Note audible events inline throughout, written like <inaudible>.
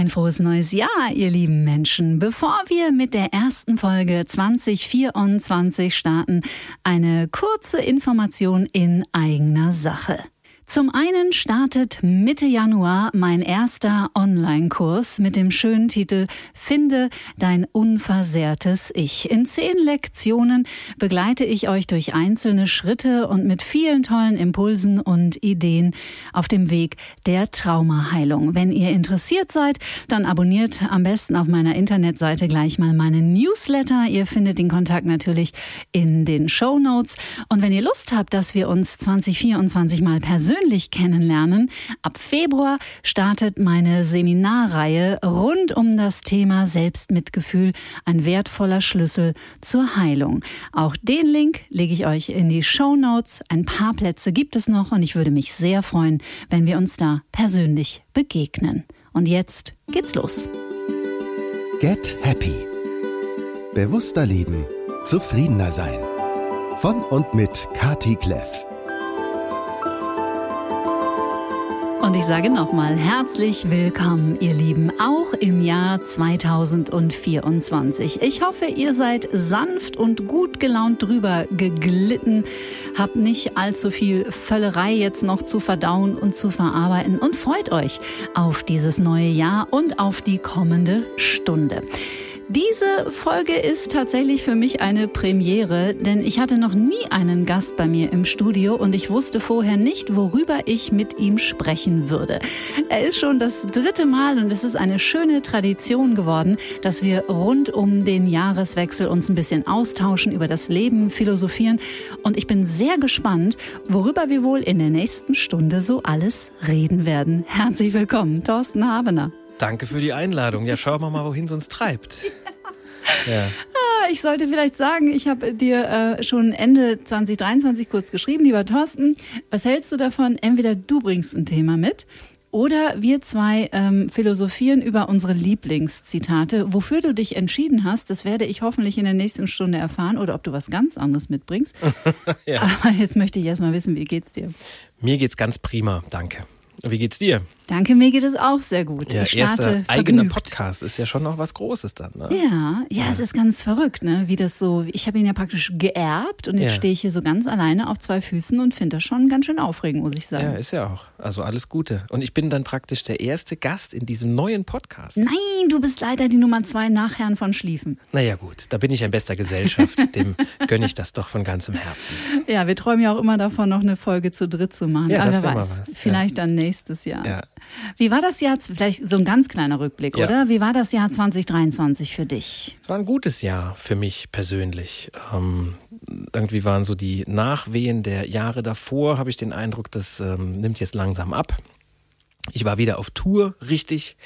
Ein frohes neues Jahr, ihr lieben Menschen. Bevor wir mit der ersten Folge 2024 starten, eine kurze Information in eigener Sache. Zum einen startet Mitte Januar mein erster Online-Kurs mit dem schönen Titel Finde dein unversehrtes Ich. In zehn Lektionen begleite ich euch durch einzelne Schritte und mit vielen tollen Impulsen und Ideen auf dem Weg der Traumaheilung. Wenn ihr interessiert seid, dann abonniert am besten auf meiner Internetseite gleich mal meinen Newsletter. Ihr findet den Kontakt natürlich in den Show Notes. Und wenn ihr Lust habt, dass wir uns 2024 mal persönlich persönlich kennenlernen. Ab Februar startet meine Seminarreihe rund um das Thema Selbstmitgefühl, ein wertvoller Schlüssel zur Heilung. Auch den Link lege ich euch in die Show Notes. Ein paar Plätze gibt es noch und ich würde mich sehr freuen, wenn wir uns da persönlich begegnen. Und jetzt geht's los. Get Happy. Bewusster leben, zufriedener sein. Von und mit Kati Kleff. Und ich sage nochmal herzlich willkommen, ihr Lieben, auch im Jahr 2024. Ich hoffe, ihr seid sanft und gut gelaunt drüber geglitten, habt nicht allzu viel Völlerei jetzt noch zu verdauen und zu verarbeiten und freut euch auf dieses neue Jahr und auf die kommende Stunde. Diese Folge ist tatsächlich für mich eine Premiere, denn ich hatte noch nie einen Gast bei mir im Studio und ich wusste vorher nicht, worüber ich mit ihm sprechen würde. Er ist schon das dritte Mal und es ist eine schöne Tradition geworden, dass wir rund um den Jahreswechsel uns ein bisschen austauschen, über das Leben philosophieren und ich bin sehr gespannt, worüber wir wohl in der nächsten Stunde so alles reden werden. Herzlich willkommen, Thorsten Habener. Danke für die Einladung. Ja, schauen wir mal, wohin es uns treibt. <laughs> Ja. Ah, ich sollte vielleicht sagen, ich habe dir äh, schon Ende 2023 kurz geschrieben, lieber Thorsten, was hältst du davon? Entweder du bringst ein Thema mit oder wir zwei ähm, philosophieren über unsere Lieblingszitate. Wofür du dich entschieden hast, das werde ich hoffentlich in der nächsten Stunde erfahren oder ob du was ganz anderes mitbringst. <laughs> ja. Aber jetzt möchte ich erst mal wissen, wie geht's dir? Mir geht's ganz prima, danke. Wie geht's dir? Danke, mir geht es auch sehr gut. Der ich erste eigene Podcast ist ja schon noch was Großes dann. Ne? Ja, ja, ja, es ist ganz verrückt, ne? Wie das so. Ich habe ihn ja praktisch geerbt und jetzt ja. stehe ich hier so ganz alleine auf zwei Füßen und finde das schon ganz schön aufregend, muss ich sagen. Ja, ist ja auch. Also alles Gute. Und ich bin dann praktisch der erste Gast in diesem neuen Podcast. Nein, du bist leider die Nummer zwei nach Herrn von Schlieffen. Naja, gut, da bin ich in bester Gesellschaft. <laughs> Dem gönne ich das doch von ganzem Herzen. Ja, wir träumen ja auch immer davon, noch eine Folge zu dritt zu machen. Ja, das weiß, vielleicht dann nächstes Jahr. Ja. Wie war das Jahr, vielleicht so ein ganz kleiner Rückblick, ja. oder? Wie war das Jahr 2023 für dich? Es war ein gutes Jahr für mich persönlich. Ähm, irgendwie waren so die Nachwehen der Jahre davor, habe ich den Eindruck, das ähm, nimmt jetzt langsam ab. Ich war wieder auf Tour, richtig,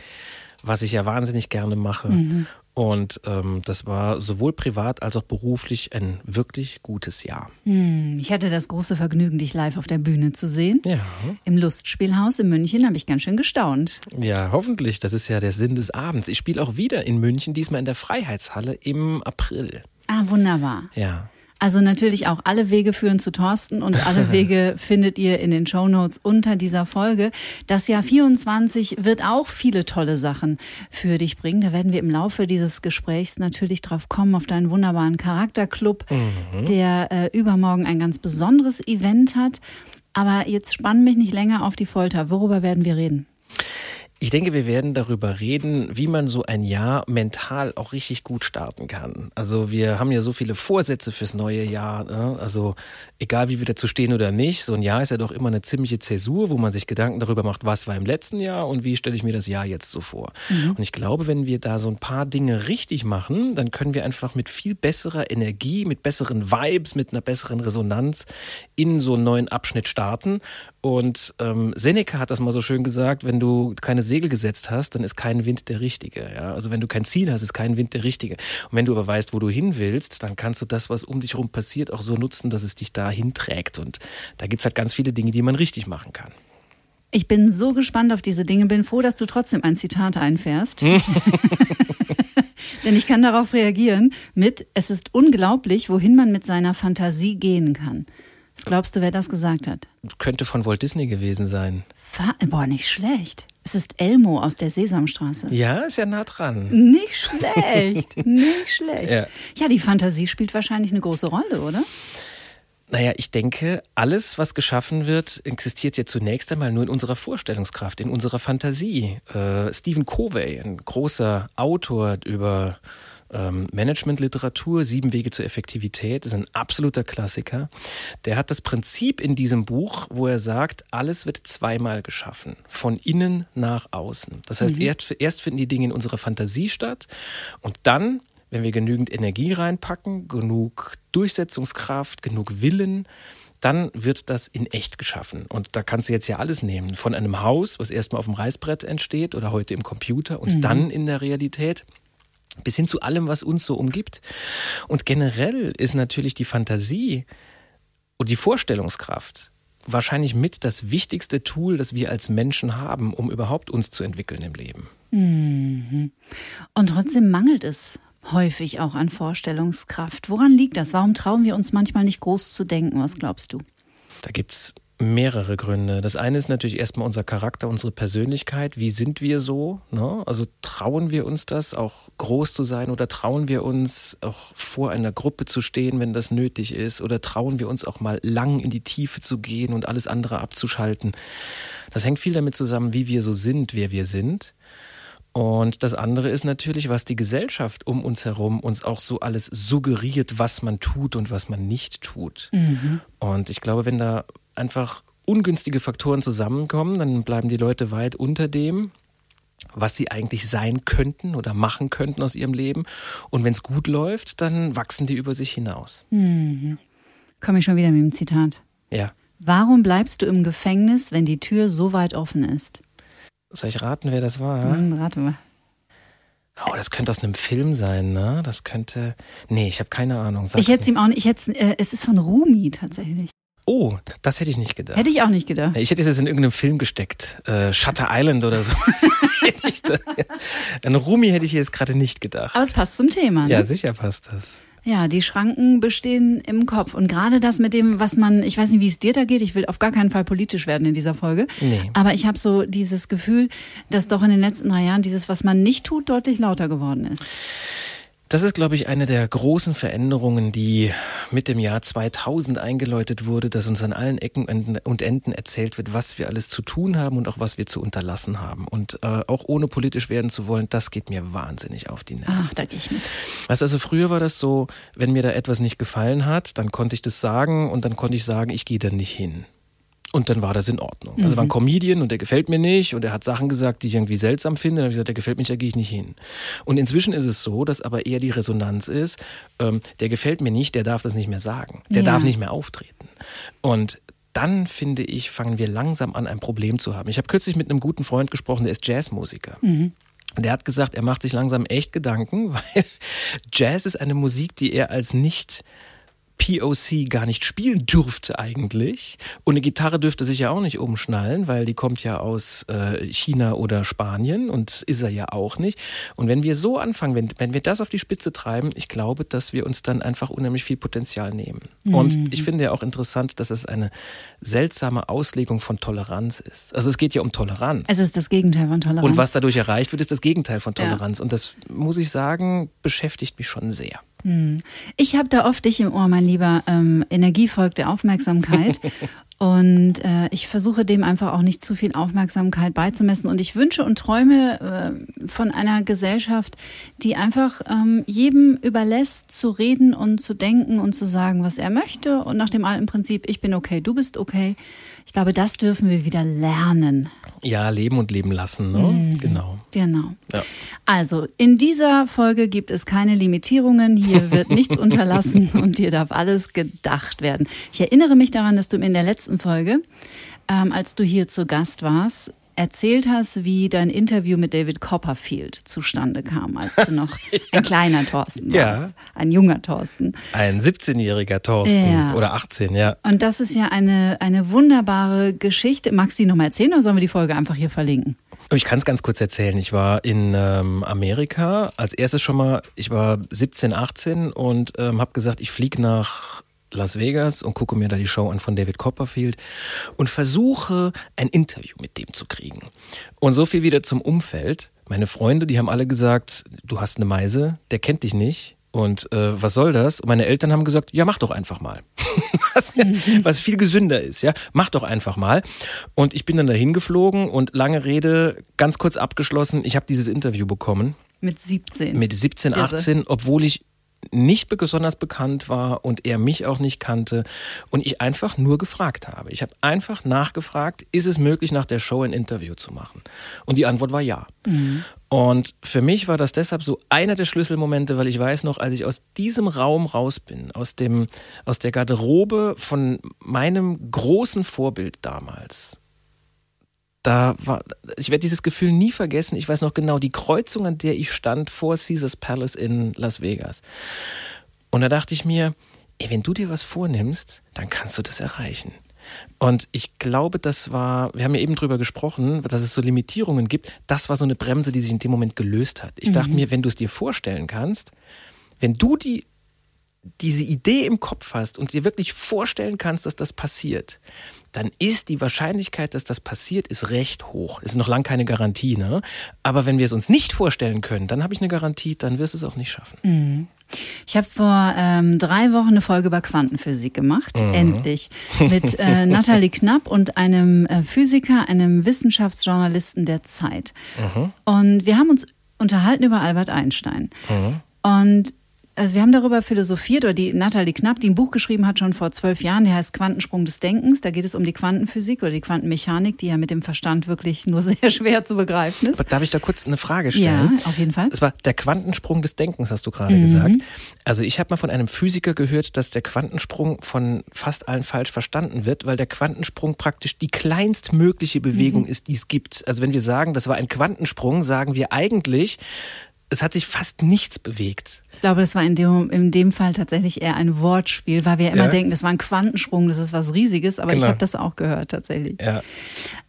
was ich ja wahnsinnig gerne mache. Mhm. Und ähm, das war sowohl privat als auch beruflich ein wirklich gutes Jahr. Hm, ich hatte das große Vergnügen, dich live auf der Bühne zu sehen. Ja. Im Lustspielhaus in München habe ich ganz schön gestaunt. Ja, hoffentlich. Das ist ja der Sinn des Abends. Ich spiele auch wieder in München, diesmal in der Freiheitshalle im April. Ah, wunderbar. Ja. Also natürlich auch alle Wege führen zu Thorsten und alle <laughs> Wege findet ihr in den Show Notes unter dieser Folge. Das Jahr 24 wird auch viele tolle Sachen für dich bringen. Da werden wir im Laufe dieses Gesprächs natürlich drauf kommen, auf deinen wunderbaren Charakterclub, mhm. der äh, übermorgen ein ganz besonderes Event hat. Aber jetzt spann mich nicht länger auf die Folter. Worüber werden wir reden? Ich denke, wir werden darüber reden, wie man so ein Jahr mental auch richtig gut starten kann. Also wir haben ja so viele Vorsätze fürs neue Jahr. Ne? Also egal wie wir dazu stehen oder nicht, so ein Jahr ist ja doch immer eine ziemliche Zäsur, wo man sich Gedanken darüber macht, was war im letzten Jahr und wie stelle ich mir das Jahr jetzt so vor. Mhm. Und ich glaube, wenn wir da so ein paar Dinge richtig machen, dann können wir einfach mit viel besserer Energie, mit besseren Vibes, mit einer besseren Resonanz in so einen neuen Abschnitt starten. Und ähm, Seneca hat das mal so schön gesagt, wenn du keine Segel gesetzt hast, dann ist kein Wind der richtige. Ja? Also wenn du kein Ziel hast, ist kein Wind der richtige. Und wenn du aber weißt, wo du hin willst, dann kannst du das, was um dich herum passiert, auch so nutzen, dass es dich da hinträgt. Und da gibt's halt ganz viele Dinge, die man richtig machen kann. Ich bin so gespannt auf diese Dinge, bin froh, dass du trotzdem ein Zitat einfährst. <laughs> Denn ich kann darauf reagieren mit, es ist unglaublich, wohin man mit seiner Fantasie gehen kann. Was glaubst du, wer das gesagt hat? Könnte von Walt Disney gewesen sein. Fa Boah, nicht schlecht. Es ist Elmo aus der Sesamstraße. Ja, ist ja nah dran. Nicht schlecht, <laughs> nicht schlecht. Ja. ja, die Fantasie spielt wahrscheinlich eine große Rolle, oder? Naja, ich denke, alles, was geschaffen wird, existiert ja zunächst einmal nur in unserer Vorstellungskraft, in unserer Fantasie. Äh, Stephen Covey, ein großer Autor über ähm, Managementliteratur, Sieben Wege zur Effektivität, ist ein absoluter Klassiker. Der hat das Prinzip in diesem Buch, wo er sagt, alles wird zweimal geschaffen, von innen nach außen. Das heißt, erst, erst finden die Dinge in unserer Fantasie statt und dann wenn wir genügend Energie reinpacken, genug Durchsetzungskraft, genug Willen, dann wird das in echt geschaffen. Und da kannst du jetzt ja alles nehmen. Von einem Haus, was erstmal auf dem Reißbrett entsteht oder heute im Computer und dann in der Realität bis hin zu allem, was uns so umgibt. Und generell ist natürlich die Fantasie und die Vorstellungskraft wahrscheinlich mit das wichtigste Tool, das wir als Menschen haben, um überhaupt uns zu entwickeln im Leben. Und trotzdem mangelt es häufig auch an Vorstellungskraft. Woran liegt das? Warum trauen wir uns manchmal nicht groß zu denken? Was glaubst du? Da gibt's mehrere Gründe. Das eine ist natürlich erstmal unser Charakter, unsere Persönlichkeit. Wie sind wir so? Ne? Also trauen wir uns das, auch groß zu sein oder trauen wir uns auch vor einer Gruppe zu stehen, wenn das nötig ist? Oder trauen wir uns auch mal lang in die Tiefe zu gehen und alles andere abzuschalten? Das hängt viel damit zusammen, wie wir so sind, wer wir sind. Und das andere ist natürlich, was die Gesellschaft um uns herum uns auch so alles suggeriert, was man tut und was man nicht tut. Und ich glaube, wenn da einfach ungünstige Faktoren zusammenkommen, dann bleiben die Leute weit unter dem, was sie eigentlich sein könnten oder machen könnten aus ihrem Leben. Und wenn es gut läuft, dann wachsen die über sich hinaus. Komme ich schon wieder mit dem Zitat. Ja. Warum bleibst du im Gefängnis, wenn die Tür so weit offen ist? Soll ich raten, wer das war? Hm, rate mal. Oh, das könnte aus einem Film sein, ne? Das könnte. Nee, ich habe keine Ahnung. Sag's Ich hätte es ihm auch nicht. Ich äh, es ist von Rumi tatsächlich. Oh, das hätte ich nicht gedacht. Hätte ich auch nicht gedacht. Ich hätte es jetzt in irgendeinem Film gesteckt. Äh, Shutter Island oder so. <laughs> An Rumi hätte ich jetzt gerade nicht gedacht. Aber es passt zum Thema. Ne? Ja, sicher passt das. Ja, die Schranken bestehen im Kopf. Und gerade das mit dem, was man, ich weiß nicht, wie es dir da geht, ich will auf gar keinen Fall politisch werden in dieser Folge. Nee. Aber ich habe so dieses Gefühl, dass doch in den letzten drei Jahren dieses, was man nicht tut, deutlich lauter geworden ist. Das ist, glaube ich, eine der großen Veränderungen, die mit dem Jahr 2000 eingeläutet wurde, dass uns an allen Ecken und Enden erzählt wird, was wir alles zu tun haben und auch was wir zu unterlassen haben. Und äh, auch ohne politisch werden zu wollen, das geht mir wahnsinnig auf die Nerven. Ach, da gehe ich mit. Weißt du, also früher war das so, wenn mir da etwas nicht gefallen hat, dann konnte ich das sagen und dann konnte ich sagen, ich gehe da nicht hin. Und dann war das in Ordnung. Also war ein Comedian und der gefällt mir nicht und er hat Sachen gesagt, die ich irgendwie seltsam finde. Dann habe ich gesagt, der gefällt mir nicht, da gehe ich nicht hin. Und inzwischen ist es so, dass aber eher die Resonanz ist, ähm, der gefällt mir nicht, der darf das nicht mehr sagen. Der Ja. darf nicht mehr auftreten. Und dann finde ich, fangen wir langsam an, ein Problem zu haben. Ich habe kürzlich mit einem guten Freund gesprochen, der ist Jazzmusiker. Und der hat gesagt, er macht sich langsam echt Gedanken, <laughs> weil Jazz ist eine Musik, die er als nicht POC gar nicht spielen dürfte eigentlich. Und eine Gitarre dürfte sich ja auch nicht umschnallen, weil die kommt ja aus äh, China oder Spanien und ist er ja auch nicht. Und wenn wir so anfangen, wenn, wenn wir das auf die Spitze treiben, ich glaube, dass wir uns dann einfach unheimlich viel Potenzial nehmen. Und ich finde ja auch interessant, dass es eine seltsame Auslegung von Toleranz ist. Also es geht ja um Toleranz. Es ist das Gegenteil von Toleranz. Und was dadurch erreicht wird, ist das Gegenteil von Toleranz. Und das, muss ich sagen, beschäftigt mich schon sehr. Ich habe da oft dich im Ohr, mein Lieber. Ähm, Energie folgt der Aufmerksamkeit. <laughs> Und äh, ich versuche dem einfach auch nicht zu viel Aufmerksamkeit beizumessen. Und ich wünsche und träume äh, von einer Gesellschaft, die einfach ähm, jedem überlässt, zu reden und zu denken und zu sagen, was er möchte. Und nach dem alten Prinzip, ich bin okay, du bist okay. Ich glaube, das dürfen wir wieder lernen. Ja, leben und leben lassen, ne? Genau. Genau. Ja. Also, in dieser Folge gibt es keine Limitierungen. Hier <laughs> wird nichts unterlassen und dir darf alles gedacht werden. Ich erinnere mich daran, dass du in der letzten Folge, ähm, als du hier zu Gast warst, erzählt hast, wie dein Interview mit David Copperfield zustande kam, als du noch <laughs> ein kleiner Thorsten Ja. warst. Ein junger Thorsten. Ein 17-jähriger Thorsten Ja. oder 18, ja. Und das ist ja eine, eine wunderbare Geschichte. Magst du die nochmal erzählen oder sollen wir die Folge einfach hier verlinken? Ich kann es ganz kurz erzählen. Ich war in ähm, Amerika als erstes schon mal, ich war 17, 18 und ähm, habe gesagt, ich fliege nach Las Vegas und gucke mir da die Show an von David Copperfield und versuche ein Interview mit dem zu kriegen. Und so viel wieder zum Umfeld. Meine Freunde, die haben alle gesagt, du hast eine Meise, der kennt dich nicht. Und äh, was soll das? Und meine Eltern haben gesagt, ja, mach doch einfach mal. <laughs> was, was viel gesünder ist, ja. Mach doch einfach mal. Und ich bin dann dahin geflogen und lange Rede, ganz kurz abgeschlossen, ich habe dieses Interview bekommen. Mit 17. Mit 17, 18, obwohl ich nicht besonders bekannt war und er mich auch nicht kannte und ich einfach nur gefragt habe. Ich habe einfach nachgefragt, ist es möglich, nach der Show ein Interview zu machen? Und die Antwort war ja. Mhm. Und für mich war das deshalb so einer der Schlüsselmomente, weil ich weiß noch, als ich aus diesem Raum raus bin, aus, dem, aus der Garderobe von meinem großen Vorbild damals, da war, ich werde dieses Gefühl nie vergessen. Ich weiß noch genau, die Kreuzung, an der ich stand vor Caesars Palace in Las Vegas. Und da dachte ich mir, ey, wenn du dir was vornimmst, dann kannst du das erreichen. Und ich glaube, das war, wir haben ja eben drüber gesprochen, dass es so Limitierungen gibt. Das war so eine Bremse, die sich in dem Moment gelöst hat. Ich mhm. dachte mir, wenn du es dir vorstellen kannst, wenn du die, diese Idee im Kopf hast und dir wirklich vorstellen kannst, dass das passiert, dann ist die Wahrscheinlichkeit, dass das passiert, ist recht hoch. Ist noch lange keine Garantie, ne? Aber wenn wir es uns nicht vorstellen können, dann habe ich eine Garantie, dann wirst du es auch nicht schaffen. Mhm. Ich habe vor ähm, drei Wochen eine Folge über Quantenphysik gemacht, mhm. endlich, <laughs> mit äh, Nathalie Knapp und einem äh, Physiker, einem Wissenschaftsjournalisten der Zeit. Mhm. Und wir haben uns unterhalten über Albert Einstein. Mhm. Und also wir haben darüber philosophiert, oder die Nathalie Knapp, die ein Buch geschrieben hat, schon vor zwölf Jahren, der heißt Quantensprung des Denkens. Da geht es um die Quantenphysik oder die Quantenmechanik, die ja mit dem Verstand wirklich nur <laughs> sehr schwer zu begreifen ist. Aber darf ich da kurz eine Frage stellen? Ja, auf jeden Fall. Es war der Quantensprung des Denkens, hast du gerade mhm. gesagt. Also ich habe mal von einem Physiker gehört, dass der Quantensprung von fast allen falsch verstanden wird, weil der Quantensprung praktisch die kleinstmögliche Bewegung mhm. ist, die es gibt. Also wenn wir sagen, das war ein Quantensprung, sagen wir eigentlich, es hat sich fast nichts bewegt. Ich glaube, das war in dem, in dem Fall tatsächlich eher ein Wortspiel, weil wir immer ja. denken, das war ein Quantensprung, das ist was Riesiges, aber genau. ich habe das auch gehört tatsächlich. Ja.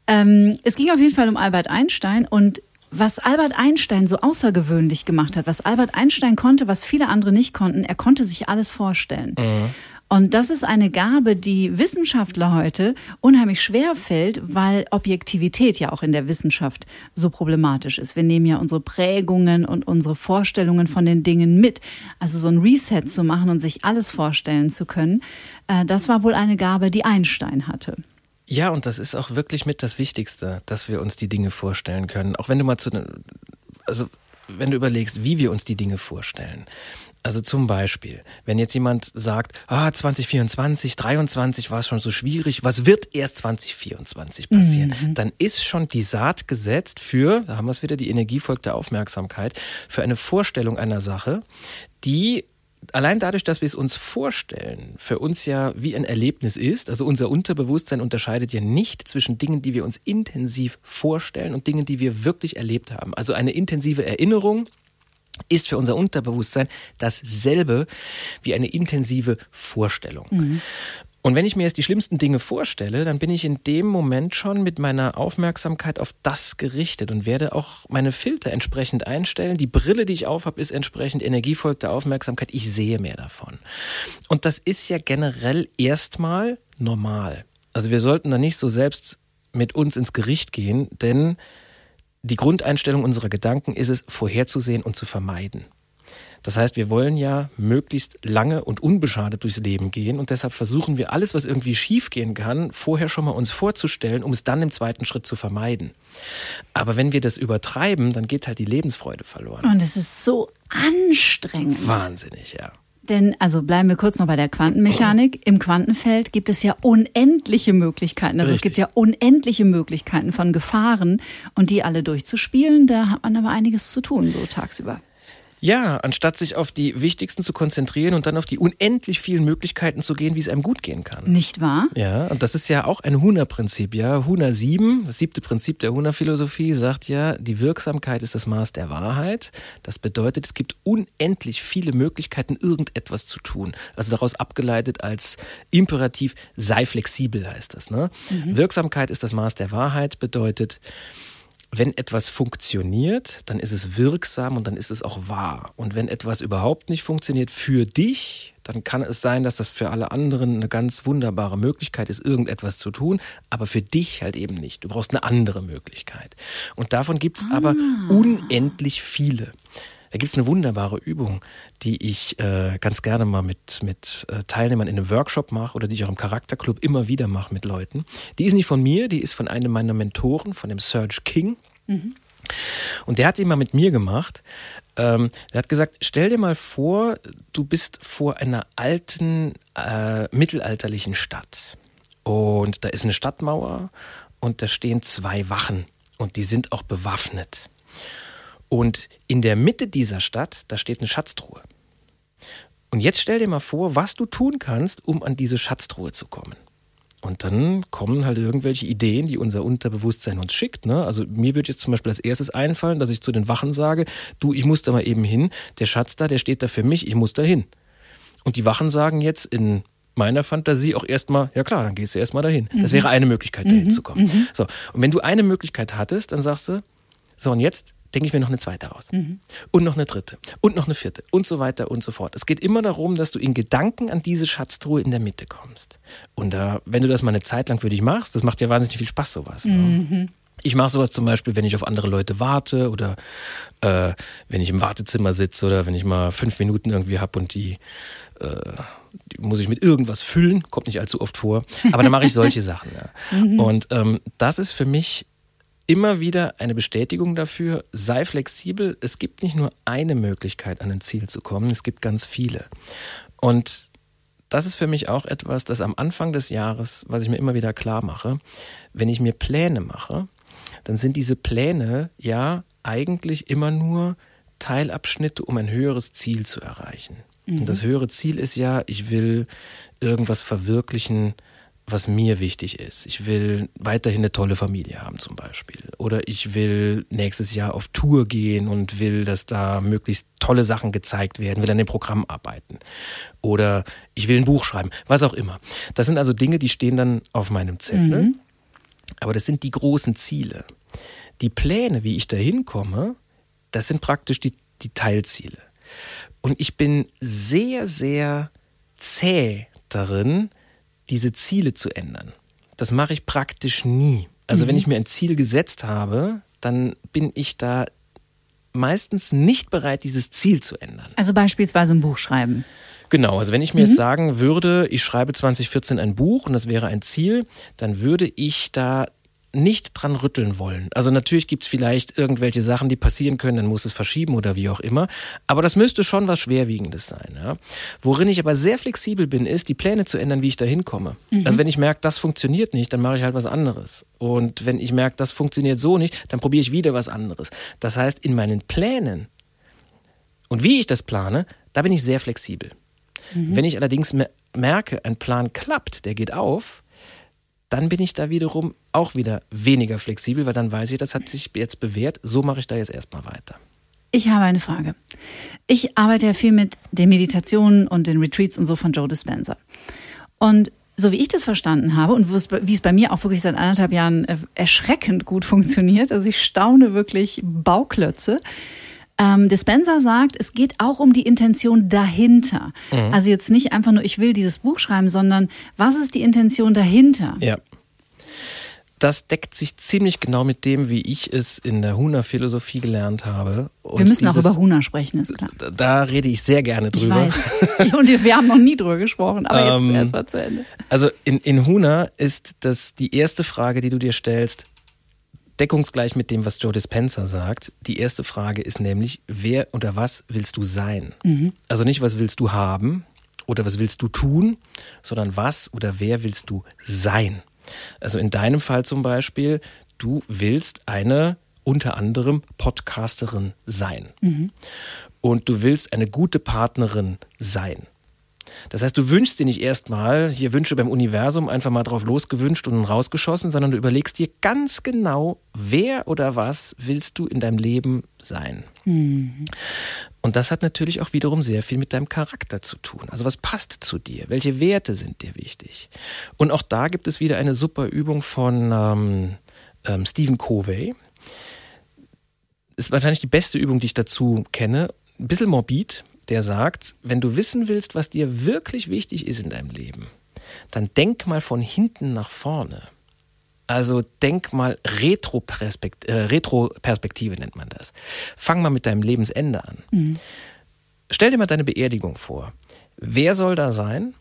Ähm, es ging auf jeden Fall um Albert Einstein und was Albert Einstein so außergewöhnlich gemacht hat, was Albert Einstein konnte, was viele andere nicht konnten, er konnte sich alles vorstellen. Mhm. Und das ist eine Gabe, die Wissenschaftler heute unheimlich schwer fällt, weil Objektivität ja auch in der Wissenschaft so problematisch ist. Wir nehmen ja unsere Prägungen und unsere Vorstellungen von den Dingen mit. Also so ein Reset zu machen und sich alles vorstellen zu können, äh, das war wohl eine Gabe, die Einstein hatte. Ja, und das ist auch wirklich mit das Wichtigste, dass wir uns die Dinge vorstellen können. Auch wenn du mal zu, also wenn du überlegst, wie wir uns die Dinge vorstellen. Also zum Beispiel, wenn jetzt jemand sagt, ah, 2024, 23 war es schon so schwierig, was wird erst 2024 passieren? Mhm. Dann ist schon die Saat gesetzt für, da haben wir es wieder, die Energie folgt der Aufmerksamkeit, für eine Vorstellung einer Sache, die allein dadurch, dass wir es uns vorstellen, für uns ja wie ein Erlebnis ist, also unser Unterbewusstsein unterscheidet ja nicht zwischen Dingen, die wir uns intensiv vorstellen und Dingen, die wir wirklich erlebt haben. Also eine intensive Erinnerung ist für unser Unterbewusstsein dasselbe wie eine intensive Vorstellung. Mhm. Und wenn ich mir jetzt die schlimmsten Dinge vorstelle, dann bin ich in dem Moment schon mit meiner Aufmerksamkeit auf das gerichtet und werde auch meine Filter entsprechend einstellen. Die Brille, die ich aufhab, ist entsprechend energiefolgte Aufmerksamkeit. Ich sehe mehr davon. Und das ist ja generell erstmal normal. Also wir sollten da nicht so selbst mit uns ins Gericht gehen, denn die Grundeinstellung unserer Gedanken ist es, vorherzusehen und zu vermeiden. Das heißt, wir wollen ja möglichst lange und unbeschadet durchs Leben gehen und deshalb versuchen wir alles, was irgendwie schiefgehen kann, vorher schon mal uns vorzustellen, um es dann im zweiten Schritt zu vermeiden. Aber wenn wir das übertreiben, dann geht halt die Lebensfreude verloren. Und es ist so anstrengend. Wahnsinnig, ja. Denn, also bleiben wir kurz noch bei der Quantenmechanik. Im Quantenfeld gibt es ja unendliche Möglichkeiten. Also Richtig. es gibt ja unendliche Möglichkeiten von Gefahren und die alle durchzuspielen, da hat man aber einiges zu tun, so tagsüber. Ja, anstatt sich auf die wichtigsten zu konzentrieren und dann auf die unendlich vielen Möglichkeiten zu gehen, wie es einem gut gehen kann. Nicht wahr? Ja, und das ist ja auch ein Huna-Prinzip, ja. Huna 7, das siebte Prinzip der Huna-Philosophie, sagt ja, die Wirksamkeit ist das Maß der Wahrheit. Das bedeutet, es gibt unendlich viele Möglichkeiten, irgendetwas zu tun. Also daraus abgeleitet als Imperativ, sei flexibel heißt das. Ne? Mhm. Wirksamkeit ist das Maß der Wahrheit, bedeutet, wenn etwas funktioniert, dann ist es wirksam und dann ist es auch wahr. Und wenn etwas überhaupt nicht funktioniert für dich, dann kann es sein, dass das für alle anderen eine ganz wunderbare Möglichkeit ist, irgendetwas zu tun, aber für dich halt eben nicht. Du brauchst eine andere Möglichkeit. Und davon gibt es ah. aber unendlich viele. Da gibt es eine wunderbare Übung, die ich äh, ganz gerne mal mit, mit äh, Teilnehmern in einem Workshop mache oder die ich auch im Charakterclub immer wieder mache mit Leuten. Die ist nicht von mir, die ist von einem meiner Mentoren, von dem Serge King. Mhm. Und der hat die mal mit mir gemacht. Ähm, der hat gesagt, stell dir mal vor, du bist vor einer alten, äh, mittelalterlichen Stadt. Und da ist eine Stadtmauer und da stehen zwei Wachen und die sind auch bewaffnet. Und in der Mitte dieser Stadt, da steht eine Schatztruhe. Und jetzt stell dir mal vor, was du tun kannst, um an diese Schatztruhe zu kommen. Und dann kommen halt irgendwelche Ideen, die unser Unterbewusstsein uns schickt. Ne? Also mir wird jetzt zum Beispiel als erstes einfallen, dass ich zu den Wachen sage, du, ich muss da mal eben hin, der Schatz da, der steht da für mich, ich muss da hin. Und die Wachen sagen jetzt in meiner Fantasie auch erstmal, ja klar, dann gehst du erstmal dahin. Mhm. Das wäre eine Möglichkeit, dahin mhm. zu kommen. Mhm. So, und wenn du eine Möglichkeit hattest, dann sagst du, so und jetzt denke ich mir noch eine zweite aus. Mhm. Und noch eine dritte. Und noch eine vierte. Und so weiter und so fort. Es geht immer darum, dass du in Gedanken an diese Schatztruhe in der Mitte kommst. Und äh, wenn du das mal eine Zeit lang für dich machst, das macht ja wahnsinnig viel Spaß, sowas. Ne? Mhm. Ich mache sowas zum Beispiel, wenn ich auf andere Leute warte oder äh, wenn ich im Wartezimmer sitze oder wenn ich mal fünf Minuten irgendwie habe und die, äh, die, muss ich mit irgendwas füllen, kommt nicht allzu oft vor, aber dann mache ich solche <laughs> Sachen. Ja. Mhm. Und ähm, das ist für mich immer wieder eine Bestätigung dafür, sei flexibel. Es gibt nicht nur eine Möglichkeit, an ein Ziel zu kommen, es gibt ganz viele. Und das ist für mich auch etwas, das am Anfang des Jahres, was ich mir immer wieder klar mache, wenn ich mir Pläne mache, dann sind diese Pläne ja eigentlich immer nur Teilabschnitte, um ein höheres Ziel zu erreichen. Mhm. Und das höhere Ziel ist ja, ich will irgendwas verwirklichen, was mir wichtig ist. Ich will weiterhin eine tolle Familie haben zum Beispiel. Oder ich will nächstes Jahr auf Tour gehen und will, dass da möglichst tolle Sachen gezeigt werden, will an dem Programm arbeiten. Oder ich will ein Buch schreiben, was auch immer. Das sind also Dinge, die stehen dann auf meinem Zettel. Mhm. Aber das sind die großen Ziele. Die Pläne, wie ich da hinkomme, das sind praktisch die, die Teilziele. Und ich bin sehr, sehr zäh darin, diese Ziele zu ändern. Das mache ich praktisch nie. Also mhm. wenn ich mir ein Ziel gesetzt habe, dann bin ich da meistens nicht bereit, dieses Ziel zu ändern. Also beispielsweise ein Buch schreiben. Genau, also wenn ich mir mhm. jetzt sagen würde, ich schreibe 2014 ein Buch und das wäre ein Ziel, dann würde ich da nicht dran rütteln wollen. Also natürlich gibt es vielleicht irgendwelche Sachen, die passieren können, dann muss es verschieben oder wie auch immer. Aber das müsste schon was Schwerwiegendes sein. Ja? Worin ich aber sehr flexibel bin, ist, die Pläne zu ändern, wie ich da hinkomme. Mhm. Also wenn ich merke, das funktioniert nicht, dann mache ich halt was anderes. Und wenn ich merke, das funktioniert so nicht, dann probiere ich wieder was anderes. Das heißt, in meinen Plänen und wie ich das plane, da bin ich sehr flexibel. Mhm. Wenn ich allerdings merke, ein Plan klappt, der geht auf, dann bin ich da wiederum auch wieder weniger flexibel, weil dann weiß ich, das hat sich jetzt bewährt, so mache ich da jetzt erstmal weiter. Ich habe eine Frage. Ich arbeite ja viel mit den Meditationen und den Retreats und so von Joe Dispenza. Und so wie ich das verstanden habe und wie es bei mir auch wirklich seit anderthalb Jahren äh, erschreckend gut <laughs> funktioniert, also ich staune wirklich Bauklötze, ähm, Dispenser sagt, es geht auch um die Intention dahinter. Mhm. Also jetzt nicht einfach nur, ich will dieses Buch schreiben, sondern was ist die Intention dahinter? Ja. Das deckt sich ziemlich genau mit dem, wie ich es in der Huna-Philosophie gelernt habe. Und wir müssen dieses, auch über Huna sprechen, ist klar. Da rede ich sehr gerne drüber. Ich weiß. Und wir haben noch nie drüber gesprochen, aber jetzt ähm, erstmal zu Ende. Also in, in Huna ist das die erste Frage, die du dir stellst, deckungsgleich mit dem, was Joe Dispenza sagt. Die erste Frage ist nämlich, wer oder was willst du sein? Mhm. Also nicht, was willst du haben oder was willst du tun, sondern was oder wer willst du sein? Also in deinem Fall zum Beispiel, du willst eine unter anderem Podcasterin sein. Mhm. Und du willst eine gute Partnerin sein. Das heißt, du wünschst dir nicht erstmal hier Wünsche beim Universum einfach mal drauf losgewünscht und rausgeschossen, sondern du überlegst dir ganz genau, wer oder was willst du in deinem Leben sein. Mhm. Und das hat natürlich auch wiederum sehr viel mit deinem Charakter zu tun. Also was passt zu dir? Welche Werte sind dir wichtig? Und auch da gibt es wieder eine super Übung von ähm, ähm, Stephen Covey. Ist wahrscheinlich die beste Übung, die ich dazu kenne. Ein bisschen morbid, der sagt, wenn du wissen willst, was dir wirklich wichtig ist in deinem Leben, dann denk mal von hinten nach vorne. Also denk mal Retroperspektive, äh, Retroperspektive nennt man das. Fang mal mit deinem Lebensende an. Mhm. Stell dir mal deine Beerdigung vor. Wer soll da sein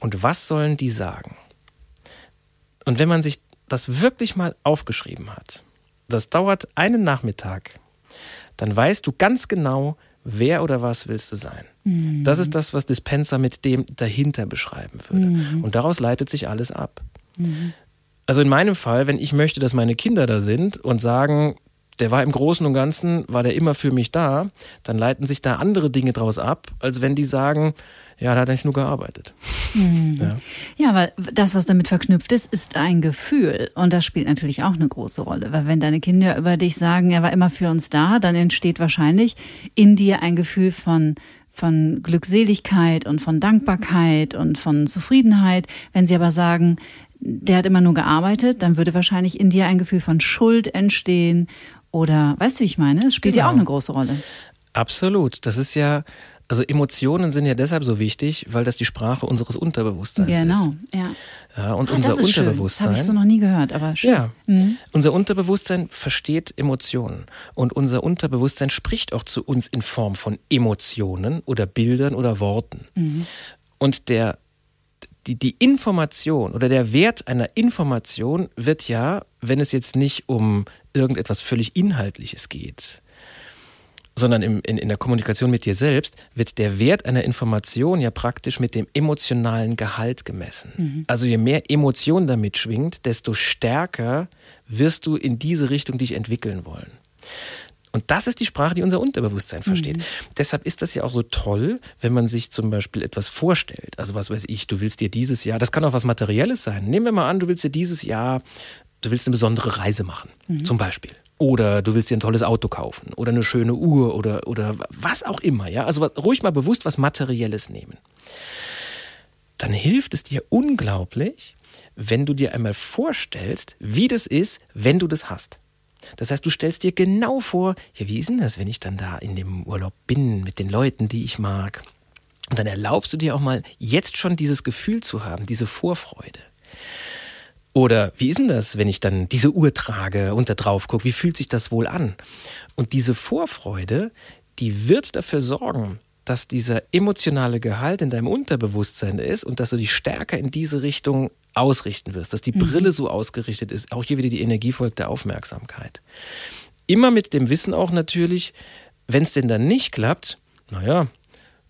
und was sollen die sagen? Und wenn man sich das wirklich mal aufgeschrieben hat, das dauert einen Nachmittag, dann weißt du ganz genau, wer oder was willst du sein. Mhm. Das ist das, was Dispenser mit dem dahinter beschreiben würde. Mhm. Und daraus leitet sich alles ab. Mhm. Also in meinem Fall, wenn ich möchte, dass meine Kinder da sind und sagen, der war im Großen und Ganzen, war der immer für mich da, dann leiten sich da andere Dinge draus ab, als wenn die sagen, ja, da hat er nicht nur gearbeitet. Mhm. Ja. ja, weil das, was damit verknüpft ist, ist ein Gefühl. Und das spielt natürlich auch eine große Rolle. Weil wenn deine Kinder über dich sagen, er war immer für uns da, dann entsteht wahrscheinlich in dir ein Gefühl von von Glückseligkeit und von Dankbarkeit und von Zufriedenheit. Wenn sie aber sagen, der hat immer nur gearbeitet, dann würde wahrscheinlich in dir ein Gefühl von Schuld entstehen oder, weißt du, wie ich meine? Es spielt genau. ja auch eine große Rolle. Absolut. Das ist ja, also Emotionen sind ja deshalb so wichtig, weil das die Sprache unseres Unterbewusstseins genau, ist. Genau, ja. ja. Und ah, unser Unterbewusstsein. Schön. Das habe ich so noch nie gehört, aber schön. Ja. Mhm. Unser Unterbewusstsein versteht Emotionen. Und unser Unterbewusstsein spricht auch zu uns in Form von Emotionen oder Bildern oder Worten. Mhm. Und der die, die Information oder der Wert einer Information wird ja, wenn es jetzt nicht um irgendetwas völlig Inhaltliches geht, sondern im, in, in der Kommunikation mit dir selbst wird der Wert einer Information ja praktisch mit dem emotionalen Gehalt gemessen. Mhm. Also je mehr Emotion damit schwingt, desto stärker wirst du in diese Richtung dich entwickeln wollen. Und das ist die Sprache, die unser Unterbewusstsein versteht. Mhm. Deshalb ist das ja auch so toll, wenn man sich zum Beispiel etwas vorstellt. Also was weiß ich, du willst dir dieses Jahr, das kann auch was Materielles sein. Nehmen wir mal an, du willst dir dieses Jahr, du willst eine besondere Reise machen, mhm. zum Beispiel. Oder du willst dir ein tolles Auto kaufen oder eine schöne Uhr oder, oder was auch immer. Ja? Also ruhig mal bewusst was Materielles nehmen. Dann hilft es dir unglaublich, wenn du dir einmal vorstellst, wie das ist, wenn du das hast. Das heißt, du stellst dir genau vor, ja, wie ist denn das, wenn ich dann da in dem Urlaub bin mit den Leuten, die ich mag? Und dann erlaubst du dir auch mal jetzt schon dieses Gefühl zu haben, diese Vorfreude. Oder wie ist denn das, wenn ich dann diese Uhr trage und da drauf gucke? Wie fühlt sich das wohl an? Und diese Vorfreude, die wird dafür sorgen, dass dieser emotionale Gehalt in deinem Unterbewusstsein ist und dass du dich stärker in diese Richtung ausrichten wirst, dass die mhm. Brille so ausgerichtet ist. Auch hier wieder die Energie folgt der Aufmerksamkeit. Immer mit dem Wissen auch natürlich, wenn es denn dann nicht klappt, naja,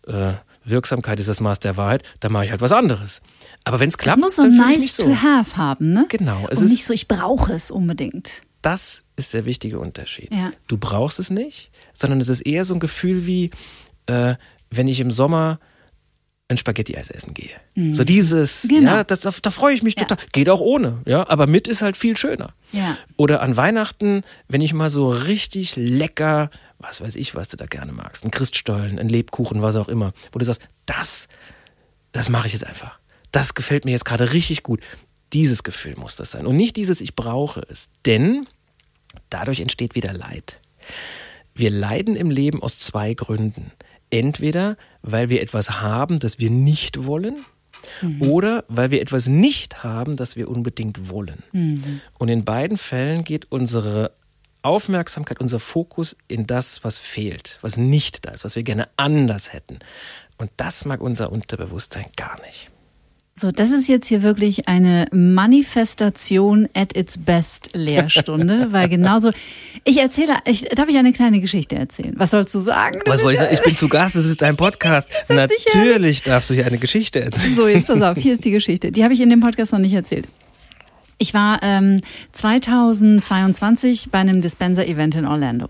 äh, Wirksamkeit ist das Maß der Wahrheit, dann mache ich halt was anderes. Aber wenn es klappt, es muss so dann nice so. to have haben, ne? Genau. Es Und ist nicht so, ich brauche es unbedingt. Das ist der wichtige Unterschied. Ja. Du brauchst es nicht, sondern es ist eher so ein Gefühl wie, äh, wenn ich im Sommer ein Spaghetti-Eis essen gehe. Mhm. So dieses, genau. ja, das, da, da freue ich mich ja. total. Geht auch ohne, ja, aber mit ist halt viel schöner. Ja. Oder an Weihnachten, wenn ich mal so richtig lecker was weiß ich, was du da gerne magst, ein Christstollen, ein Lebkuchen, was auch immer, wo du sagst, das, das mache ich jetzt einfach. Das gefällt mir jetzt gerade richtig gut. Dieses Gefühl muss das sein und nicht dieses, ich brauche es. Denn dadurch entsteht wieder Leid. Wir leiden im Leben aus zwei Gründen. Entweder, weil wir etwas haben, das wir nicht wollen, Mhm. oder weil wir etwas nicht haben, das wir unbedingt wollen. Mhm. Und in beiden Fällen geht unsere Aufmerksamkeit, unser Fokus in das, was fehlt, was nicht da ist, was wir gerne anders hätten. Und das mag unser Unterbewusstsein gar nicht. So, das ist jetzt hier wirklich eine Manifestation at its best Lehrstunde, <laughs> weil genauso, ich erzähle, ich, darf ich eine kleine Geschichte erzählen? Was sollst du sagen? Was wollte ich sagen? Ich bin zu Gast, das ist dein Podcast. Natürlich darfst du hier eine Geschichte erzählen. So, jetzt pass auf, hier ist die Geschichte. Die habe ich in dem Podcast noch nicht erzählt. Ich war ähm, 2022 bei einem Dispenser-Event in Orlando.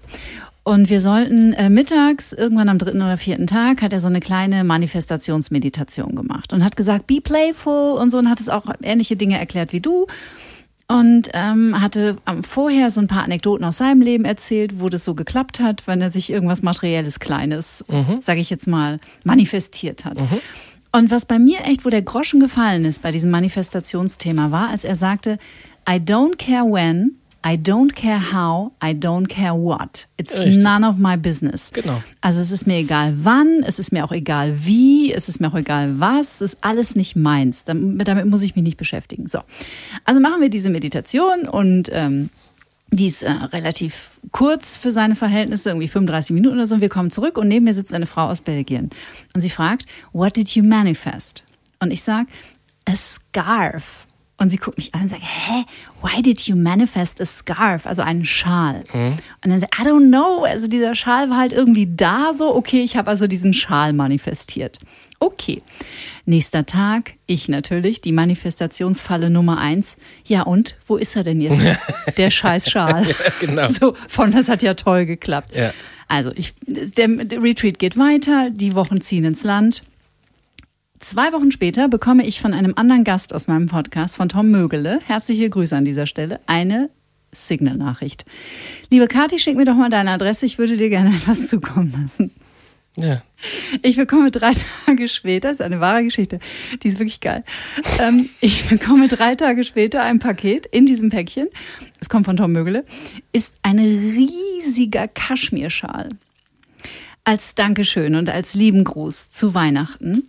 Und wir sollten äh, mittags, irgendwann am dritten oder vierten Tag, hat er so eine kleine Manifestationsmeditation gemacht und hat gesagt, be playful und so und hat es auch ähnliche Dinge erklärt wie du. Und ähm, hatte vorher so ein paar Anekdoten aus seinem Leben erzählt, wo das so geklappt hat, wenn er sich irgendwas Materielles, Kleines, mhm. sage ich jetzt mal, manifestiert hat. Mhm. Und was bei mir echt, wo der Groschen gefallen ist bei diesem Manifestationsthema, war, als er sagte, I don't care when, I don't care how, I don't care what. It's Richtig. none of my business. Genau. Also es ist mir egal wann, es ist mir auch egal wie, es ist mir auch egal was, es ist alles nicht meins. Damit, damit muss ich mich nicht beschäftigen. So, also machen wir diese Meditation und ähm, die ist äh, relativ kurz für seine Verhältnisse, irgendwie 35 Minuten oder so. Und wir kommen zurück und neben mir sitzt eine Frau aus Belgien. Und sie fragt, what did you manifest? Und ich sage, a scarf. Und sie guckt mich an und sagt, hä, why did you manifest a scarf? Also einen Schal. Und dann sagt, I don't know. Also dieser Schal war halt irgendwie da so. Okay, ich habe also diesen Schal manifestiert. Okay. Nächster Tag, ich natürlich, die Manifestationsfalle Nummer eins. Ja, und wo ist er denn jetzt? <laughs> Der scheiß Schal. genau. So, von das hat ja toll geklappt. Ja. Also, ich, der, der Retreat geht weiter, die Wochen ziehen ins Land. Zwei Wochen später bekomme ich von einem anderen Gast aus meinem Podcast, von Tom Mögele, herzliche Grüße an dieser Stelle, eine Signal-Nachricht. Liebe Kathi, schick mir doch mal deine Adresse, ich würde dir gerne <laughs> etwas zukommen lassen. Ja. Ich bekomme drei <laughs> Tage später, das ist eine wahre Geschichte, die ist wirklich geil. Ähm, ich bekomme drei Tage später ein Paket in diesem Päckchen, es kommt von Tom Mögele, ist ein riesiger Kaschmirschal. Als Dankeschön und als lieben Gruß zu Weihnachten.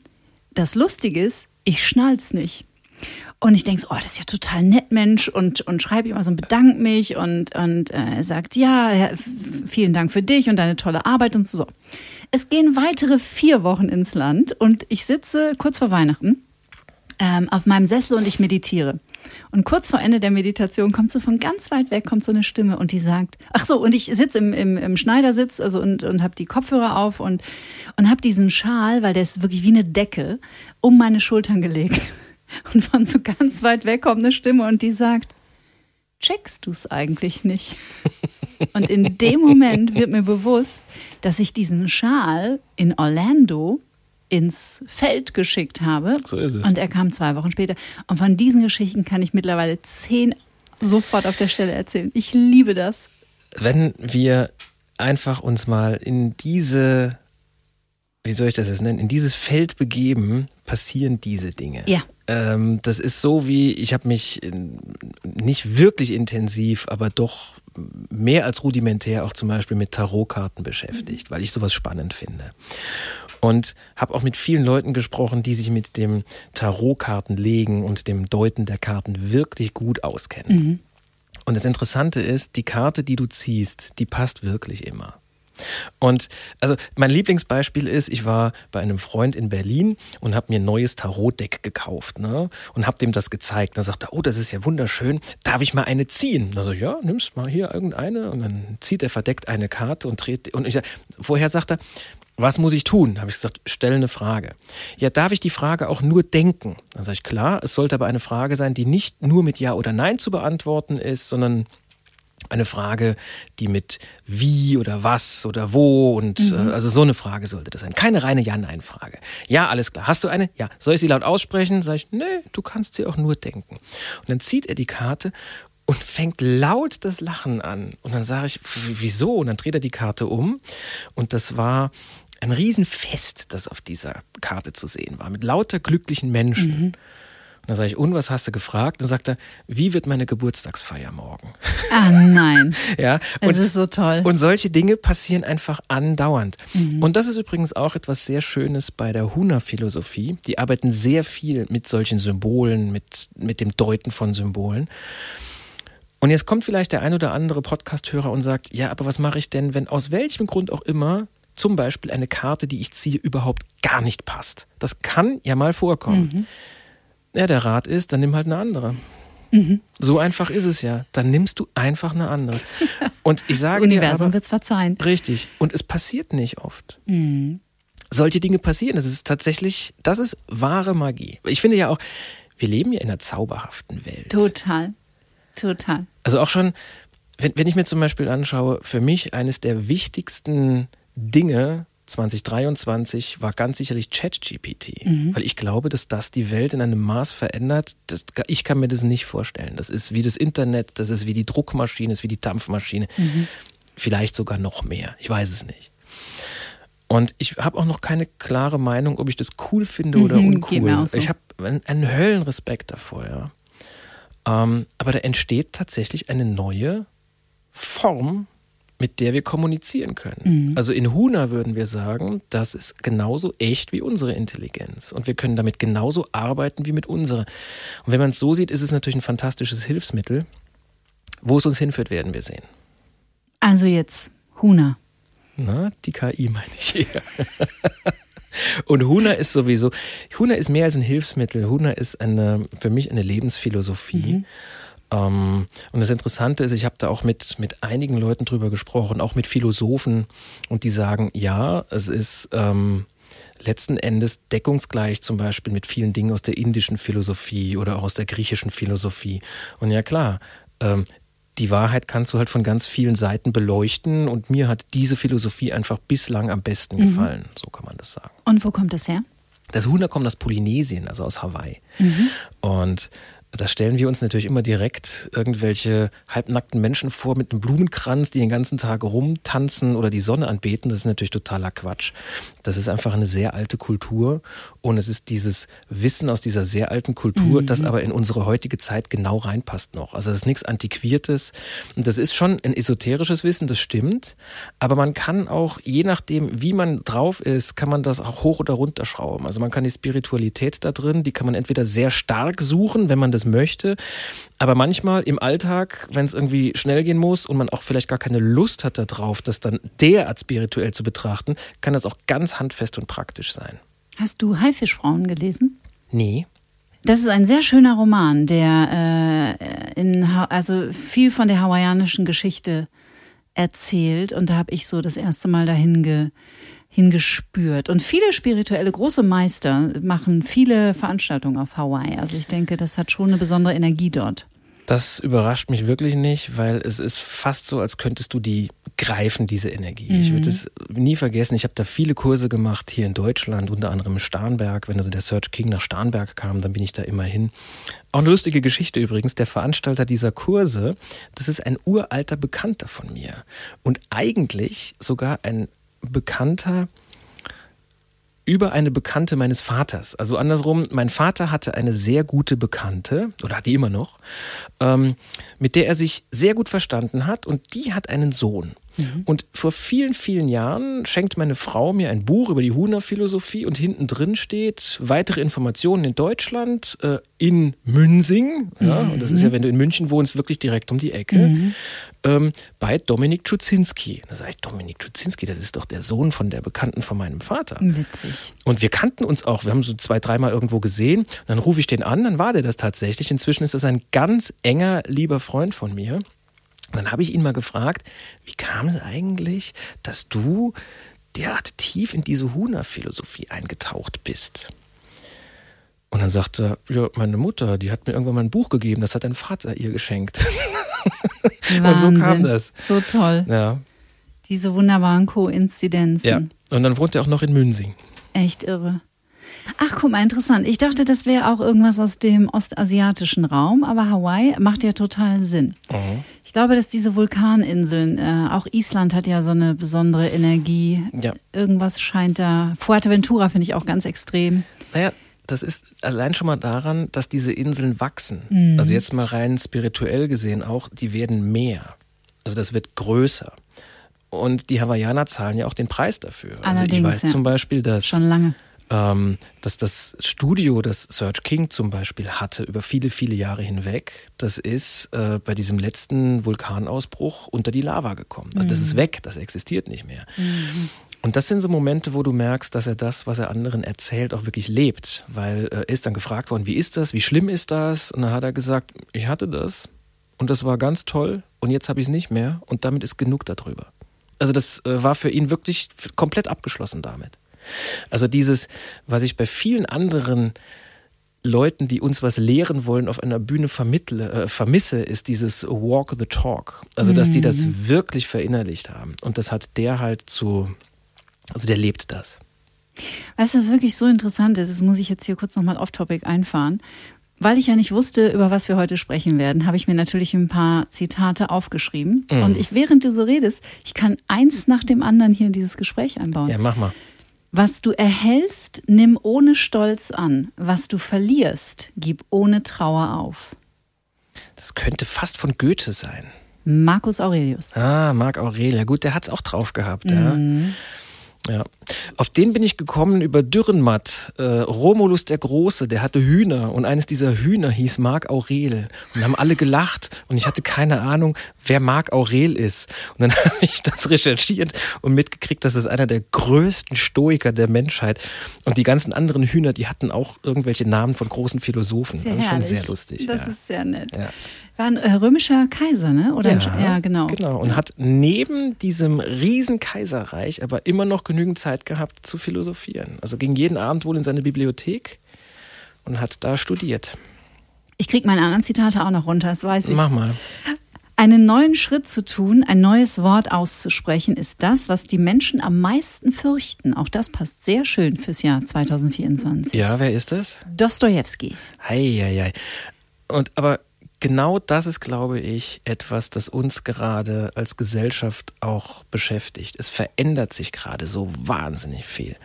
Das Lustige ist, ich schnall's nicht. Und ich denke so, oh, das ist ja total nett, Mensch, und, und schreibe ihm also und bedankt mich und, und äh, er sagt, ja, vielen Dank für dich und deine tolle Arbeit und so. Es gehen weitere vier Wochen ins Land und ich sitze kurz vor Weihnachten ähm, auf meinem Sessel und ich meditiere. Und kurz vor Ende der Meditation kommt so von ganz weit weg kommt so eine Stimme und die sagt, ach so, und ich sitze im, im, im Schneidersitz also und, und habe die Kopfhörer auf und, und habe diesen Schal, weil der ist wirklich wie eine Decke, um meine Schultern gelegt. <laughs> Und von so ganz weit weg kommt eine Stimme und die sagt, checkst du es eigentlich nicht? Und in dem Moment wird mir bewusst, dass ich diesen Schal in Orlando ins Feld geschickt habe. So ist es. Und er kam zwei Wochen später. Und von diesen Geschichten kann ich mittlerweile zehn sofort auf der Stelle erzählen. Ich liebe das. Wenn wir einfach uns mal in diese, wie soll ich das jetzt nennen, in dieses Feld begeben, passieren diese Dinge. Ja. Ähm, das ist so wie, ich habe mich nicht wirklich intensiv, aber doch mehr als rudimentär auch zum Beispiel mit Tarotkarten beschäftigt, weil ich sowas spannend finde. Und habe auch mit vielen Leuten gesprochen, die sich mit dem Tarotkartenlegen und dem Deuten der Karten wirklich gut auskennen. Und das Interessante ist, die Karte, die du ziehst, die passt wirklich immer. Und also mein Lieblingsbeispiel ist, ich war bei einem Freund in Berlin und habe mir ein neues Tarotdeck gekauft, ne? Und habe dem das gezeigt. Dann sagt er, oh, das ist ja wunderschön. Darf ich mal eine ziehen? Dann so, ja, nimmst mal hier irgendeine und dann zieht er verdeckt eine Karte und dreht und ich sag, vorher sagt er, was muss ich tun? Habe ich gesagt, stell eine Frage. Ja, darf ich die Frage auch nur denken? Dann sage ich, klar, es sollte aber eine Frage sein, die nicht nur mit Ja oder Nein zu beantworten ist, sondern eine Frage, die mit wie oder was oder wo und äh, also so eine Frage sollte das sein. Keine reine Ja-Nein-Frage. Ja, alles klar. Hast du eine? Ja. Soll ich sie laut aussprechen? Sag ich, nee, du kannst sie auch nur denken. Und dann zieht er die Karte und fängt laut das Lachen an. Und dann sage ich, wieso? Und dann dreht er die Karte um und das war ein Riesenfest, das auf dieser Karte zu sehen war, mit lauter glücklichen Menschen. Und dann sage ich, und was hast du gefragt? Dann sagt er, wie wird meine Geburtstagsfeier morgen? Ah nein, <laughs> Ja, es ist so toll. und solche Dinge passieren einfach andauernd. Und das ist übrigens auch etwas sehr Schönes bei der Huna-Philosophie. Die arbeiten sehr viel mit solchen Symbolen, mit, mit dem Deuten von Symbolen. Und jetzt kommt vielleicht der ein oder andere Podcast-Hörer und sagt, ja, aber was mache ich denn, wenn aus welchem Grund auch immer zum Beispiel eine Karte, die ich ziehe, überhaupt gar nicht passt? Das kann ja mal vorkommen. Ja, der Rat ist, dann nimm halt eine andere. So einfach ist es ja. Dann nimmst du einfach eine andere. Und ich das sage Universum dir aber, wird's verzeihen. richtig. Und es passiert nicht oft. Solche Dinge passieren. Das ist tatsächlich, das ist wahre Magie. Ich finde ja auch, wir leben ja in einer zauberhaften Welt. Total, total. Also auch schon, wenn, wenn ich mir zum Beispiel anschaue, für mich eines der wichtigsten Dinge 2023 war ganz sicherlich ChatGPT, weil ich glaube, dass das die Welt in einem Maß verändert. Das, ich kann mir das nicht vorstellen. Das ist wie das Internet, das ist wie die Druckmaschine, das ist wie die Dampfmaschine. Vielleicht sogar noch mehr. Ich weiß es nicht. Und ich habe auch noch keine klare Meinung, ob ich das cool finde oder Mhm, uncool. so. Ich habe einen, einen Höllenrespekt davor, ja. Ähm, aber da entsteht tatsächlich eine neue Form, mit der wir kommunizieren können. Mhm. Also in Huna würden wir sagen, das ist genauso echt wie unsere Intelligenz. Und wir können damit genauso arbeiten wie mit unserer. Und wenn man es so sieht, ist es natürlich ein fantastisches Hilfsmittel. Wo es uns hinführt, werden wir sehen. Also jetzt Huna. Na, die KI meine ich hier. <laughs> Und Huna ist sowieso, Huna ist mehr als ein Hilfsmittel. Huna ist eine, für mich eine Lebensphilosophie. Mhm. Ähm, und das Interessante ist, ich habe da auch mit, mit einigen Leuten drüber gesprochen, auch mit Philosophen, und die sagen, ja, es ist ähm, letzten Endes deckungsgleich zum Beispiel mit vielen Dingen aus der indischen Philosophie oder auch aus der griechischen Philosophie. Und ja klar, ähm, die Wahrheit kannst du halt von ganz vielen Seiten beleuchten und mir hat diese Philosophie einfach bislang am besten mhm. gefallen, so kann man das sagen. Und wo kommt das her? Das Huna kommt aus Polynesien, also aus Hawaii. Mhm. Und da stellen wir uns natürlich immer direkt irgendwelche halbnackten Menschen vor mit einem Blumenkranz, die den ganzen Tag rumtanzen oder die Sonne anbeten. Das ist natürlich totaler Quatsch. Das ist einfach eine sehr alte Kultur und es ist dieses Wissen aus dieser sehr alten Kultur, mhm. das aber in unsere heutige Zeit genau reinpasst noch. Also das ist nichts Antiquiertes und das ist schon ein esoterisches Wissen, das stimmt, aber man kann auch, je nachdem, wie man drauf ist, kann man das auch hoch oder runter schrauben. Also man kann die Spiritualität da drin, die kann man entweder sehr stark suchen, wenn man das möchte. Aber manchmal im Alltag, wenn es irgendwie schnell gehen muss und man auch vielleicht gar keine Lust hat darauf, das dann derart spirituell zu betrachten, kann das auch ganz handfest und praktisch sein. Hast du Haifischfrauen gelesen? Nee. Das ist ein sehr schöner Roman, der äh, in, also viel von der hawaiianischen Geschichte erzählt. Und da habe ich so das erste Mal dahin ge, hingespürt. Und viele spirituelle große Meister machen viele Veranstaltungen auf Hawaii. Also ich denke, das hat schon eine besondere Energie dort. Das überrascht mich wirklich nicht, weil es ist fast so, als könntest du die greifen, diese Energie. Mhm. Ich würde es nie vergessen. Ich habe da viele Kurse gemacht hier in Deutschland, unter anderem in Starnberg. Wenn also der Search King nach Starnberg kam, dann bin ich da immer hin. Auch eine lustige Geschichte übrigens. Der Veranstalter dieser Kurse, das ist ein uralter Bekannter von mir. Und eigentlich sogar ein Bekannter über eine Bekannte meines Vaters. Also andersrum, mein Vater hatte eine sehr gute Bekannte, oder hat die immer noch, ähm, mit der er sich sehr gut verstanden hat und die hat einen Sohn. Mhm. Und vor vielen, vielen Jahren schenkt meine Frau mir ein Buch über die Huna-Philosophie und hinten drin steht weitere Informationen in Deutschland, äh, in Münsing. Ja, mhm. Und das ist ja, wenn du in München wohnst, wirklich direkt um die Ecke. Mhm. Ähm, bei Dominik Czucinski. Da sage ich, Dominik Czucinski, das ist doch der Sohn von der Bekannten von meinem Vater. Witzig. Und wir kannten uns auch. Wir haben so zwei, dreimal irgendwo gesehen. Und dann rufe ich den an, dann war der das tatsächlich. Inzwischen ist das ein ganz enger, lieber Freund von mir. Und dann habe ich ihn mal gefragt, wie kam es eigentlich, dass du derart tief in diese Huna-Philosophie eingetaucht bist? Und dann sagte er, ja, meine Mutter, die hat mir irgendwann mal ein Buch gegeben, das hat dein Vater ihr geschenkt. <laughs> und so kam das. So toll. Ja. Diese wunderbaren Koinzidenzen. Ja. Und dann wohnt er auch noch in Münsing. Echt irre. Ach, guck mal, interessant. Ich dachte, das wäre auch irgendwas aus dem ostasiatischen Raum, aber Hawaii macht ja total Sinn. Mhm. Ich glaube, dass diese Vulkaninseln, äh, auch Island hat ja so eine besondere Energie. Ja. Irgendwas scheint da. Fuerteventura finde ich auch ganz extrem. Naja, das ist allein schon mal daran, dass diese Inseln wachsen. Mhm. Also jetzt mal rein spirituell gesehen auch, die werden mehr. Also das wird größer. Und die Hawaiianer zahlen ja auch den Preis dafür. Allerdings, also ich weiß ja. zum Beispiel, dass schon lange ähm, dass das Studio, das Search King zum Beispiel hatte, über viele, viele Jahre hinweg, das ist äh, bei diesem letzten Vulkanausbruch unter die Lava gekommen. Also das ist mhm. weg, das existiert nicht mehr. Mhm. Und das sind so Momente, wo du merkst, dass er das, was er anderen erzählt, auch wirklich lebt. Weil äh, er ist dann gefragt worden, wie ist das, wie schlimm ist das? Und dann hat er gesagt, ich hatte das und das war ganz toll und jetzt habe ich es nicht mehr und damit ist genug darüber. Also das äh, war für ihn wirklich komplett abgeschlossen damit. Also dieses, was ich bei vielen anderen Leuten, die uns was lehren wollen, auf einer Bühne vermittle, äh, vermisse, ist dieses Walk the Talk. Also, dass die das mhm. wirklich verinnerlicht haben. Und das hat der halt zu, also der lebt das. Weißt du, was wirklich so interessant ist, das muss ich jetzt hier kurz nochmal off-topic einfahren. Weil ich ja nicht wusste, über was wir heute sprechen werden, habe ich mir natürlich ein paar Zitate aufgeschrieben. Mm. Und ich, während du so redest, ich kann eins nach dem anderen hier in dieses Gespräch einbauen. Ja, mach mal. Was du erhältst, nimm ohne Stolz an. Was du verlierst, gib ohne Trauer auf. Das könnte fast von Goethe sein. Marcus Aurelius. Ah, Marc Aurelius. Ja, gut, der hat's auch drauf gehabt. Mhm. Ja. Ja. Auf den bin ich gekommen über Dürrenmatt. Äh, Romulus der Große, der hatte Hühner und eines dieser Hühner hieß Marc Aurel. Und haben alle gelacht und ich hatte keine Ahnung, wer Marc Aurel ist. Und dann <laughs> habe ich das recherchiert und mitgekriegt, dass es einer der größten Stoiker der Menschheit. Und die ganzen anderen Hühner, die hatten auch irgendwelche Namen von großen Philosophen. Sehr das ist schon sehr lustig. Das ja. ist sehr nett. Ja. War ein äh, römischer Kaiser, ne? Oder ja, ja, genau. Genau. Und hat neben diesem riesen Kaiserreich aber immer noch genügend Zeit gehabt zu philosophieren. Also ging jeden Abend wohl in seine Bibliothek und hat da studiert. Ich krieg meine anderen Zitate auch noch runter, das weiß ich. Mach mal. Einen neuen Schritt zu tun, ein neues Wort auszusprechen, ist das, was die Menschen am meisten fürchten. Auch das passt sehr schön fürs Jahr 2024. Ja, wer ist das? Dostojewski. Eieiei. Und aber genau das ist, glaube ich, etwas, das uns gerade als Gesellschaft auch beschäftigt. Es verändert sich gerade so wahnsinnig viel.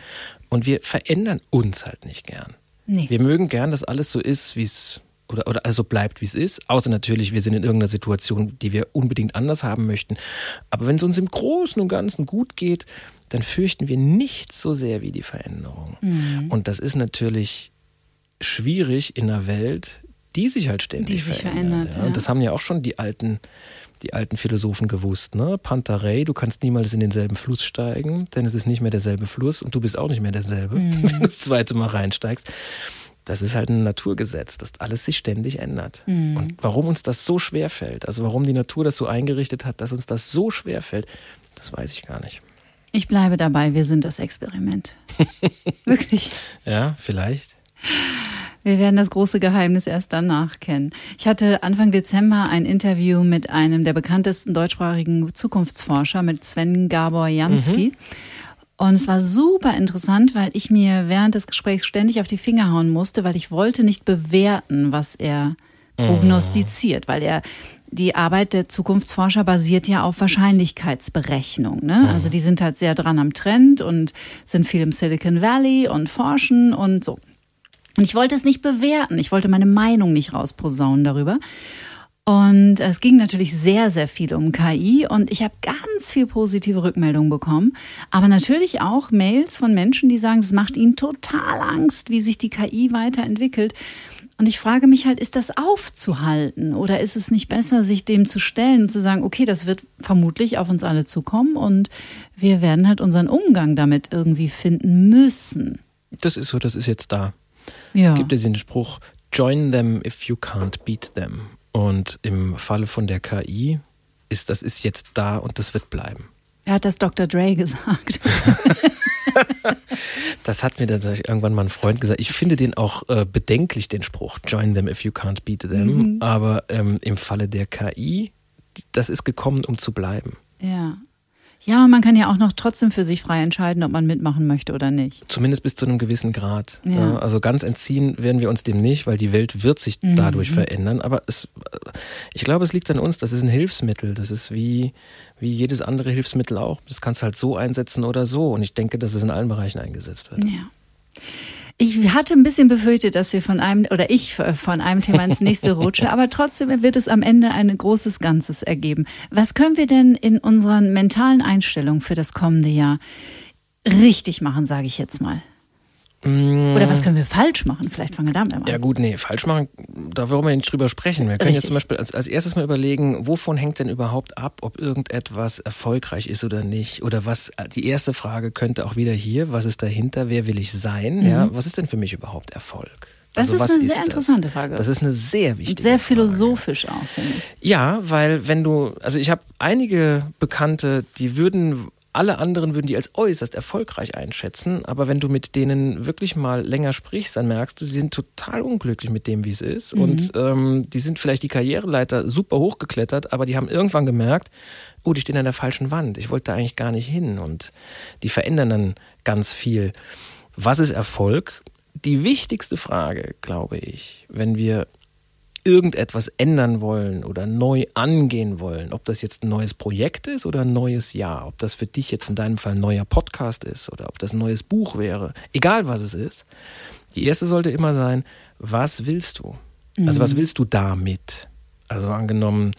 Und wir verändern uns halt nicht gern. Nee. Wir mögen gern, dass alles so ist, wie es oder, oder also bleibt, wie es ist. Außer natürlich, wir sind in irgendeiner Situation, die wir unbedingt anders haben möchten. Aber wenn es uns im Großen und Ganzen gut geht, dann fürchten wir nichts so sehr wie die Veränderung. Mhm. Und das ist natürlich schwierig in einer Welt, die sich halt ständig Die sich verändert. verändert, ja. Und das haben ja auch schon die alten, die alten Philosophen gewusst. Ne? Pantarei, du kannst niemals in denselben Fluss steigen, denn es ist nicht mehr derselbe Fluss und du bist auch nicht mehr derselbe, Mhm. <laughs> wenn du das zweite Mal reinsteigst. Das ist halt ein Naturgesetz, dass alles sich ständig ändert. Mhm. Und warum uns das so schwer fällt, also warum die Natur das so eingerichtet hat, dass uns das so schwer fällt, das weiß ich gar nicht. Ich bleibe dabei, wir sind das Experiment. <laughs> Wirklich. Ja, vielleicht. Wir werden das große Geheimnis erst danach kennen. Ich hatte Anfang Dezember ein Interview mit einem der bekanntesten deutschsprachigen Zukunftsforscher, mit Sven Gabor Jansky. Und es war super interessant, weil ich mir während des Gesprächs ständig auf die Finger hauen musste, weil ich wollte nicht bewerten, was er prognostiziert, weil er die Arbeit der Zukunftsforscher basiert ja auf Wahrscheinlichkeitsberechnung. Ne? Also die sind halt sehr dran am Trend und sind viel im Silicon Valley und forschen und so. Und ich wollte es nicht bewerten. Ich wollte meine Meinung nicht rausposaunen darüber. Und es ging natürlich sehr, sehr viel um KI und ich habe ganz viel positive Rückmeldungen bekommen. Aber natürlich auch Mails von Menschen, die sagen, das macht ihnen total Angst, wie sich die KI weiterentwickelt. Und ich frage mich halt, ist das aufzuhalten oder ist es nicht besser, sich dem zu stellen und zu sagen, okay, das wird vermutlich auf uns alle zukommen und wir werden halt unseren Umgang damit irgendwie finden müssen. Das ist so, das ist jetzt da. Ja. Es gibt ja diesen Spruch, join them if you can't beat them. Und im Falle von der KI ist das ist jetzt da und das wird bleiben. Wer hat das Dr. Dre gesagt? <laughs> Das hat mir tatsächlich irgendwann mal ein Freund gesagt. Ich finde den auch äh, bedenklich, den Spruch, join them if you can't beat them. Aber ähm, im Falle der KI, das ist gekommen, um zu bleiben. Ja. Ja, man kann ja auch noch trotzdem für sich frei entscheiden, ob man mitmachen möchte oder nicht. Zumindest bis zu einem gewissen Grad. Ja. Ja, also ganz entziehen werden wir uns dem nicht, weil die Welt wird sich Mhm. dadurch verändern. Aber es, ich glaube, es liegt an uns. Das ist ein Hilfsmittel. Das ist wie, wie jedes andere Hilfsmittel auch. Das kannst du halt so einsetzen oder so. Und ich denke, dass es in allen Bereichen eingesetzt wird. Ja. Ich hatte ein bisschen befürchtet, dass wir von einem, oder ich von einem Thema ins nächste <laughs> rutsche, aber trotzdem wird es am Ende ein großes Ganzes ergeben. Was können wir denn in unseren mentalen Einstellungen für das kommende Jahr richtig machen, sage ich jetzt mal? Oder was können wir falsch machen? Vielleicht fangen wir damit an. Ja gut, nee, falsch machen, da wollen wir nicht drüber sprechen. Wir können Richtig. jetzt zum Beispiel als, als erstes mal überlegen, wovon hängt denn überhaupt ab, ob irgendetwas erfolgreich ist oder nicht? Oder was, die erste Frage könnte auch wieder hier, was ist dahinter, wer will ich sein? Ja, was ist denn für mich überhaupt Erfolg? Mhm. Das ist was eine sehr das? interessante Frage. Das ist eine sehr Und wichtige sehr Frage. philosophisch auch, finde ich. Ja, weil wenn du, also ich habe einige Bekannte, die würden, alle anderen würden die als äußerst erfolgreich einschätzen, aber wenn du mit denen wirklich mal länger sprichst, dann merkst du, sie sind total unglücklich mit dem, wie es ist. Und ähm, die sind vielleicht die Karriereleiter super hochgeklettert, aber die haben irgendwann gemerkt, oh, die stehen an der falschen Wand. Ich wollte da eigentlich gar nicht hin. Und die verändern dann ganz viel. Was ist Erfolg? Die wichtigste Frage, glaube ich, wenn wir irgendetwas ändern wollen oder neu angehen wollen, ob das jetzt ein neues Projekt ist oder ein neues Jahr, ob das für dich jetzt in deinem Fall ein neuer Podcast ist oder ob das ein neues Buch wäre, egal was es ist, die erste sollte immer sein, was willst du? Also was willst du damit? Also angenommen,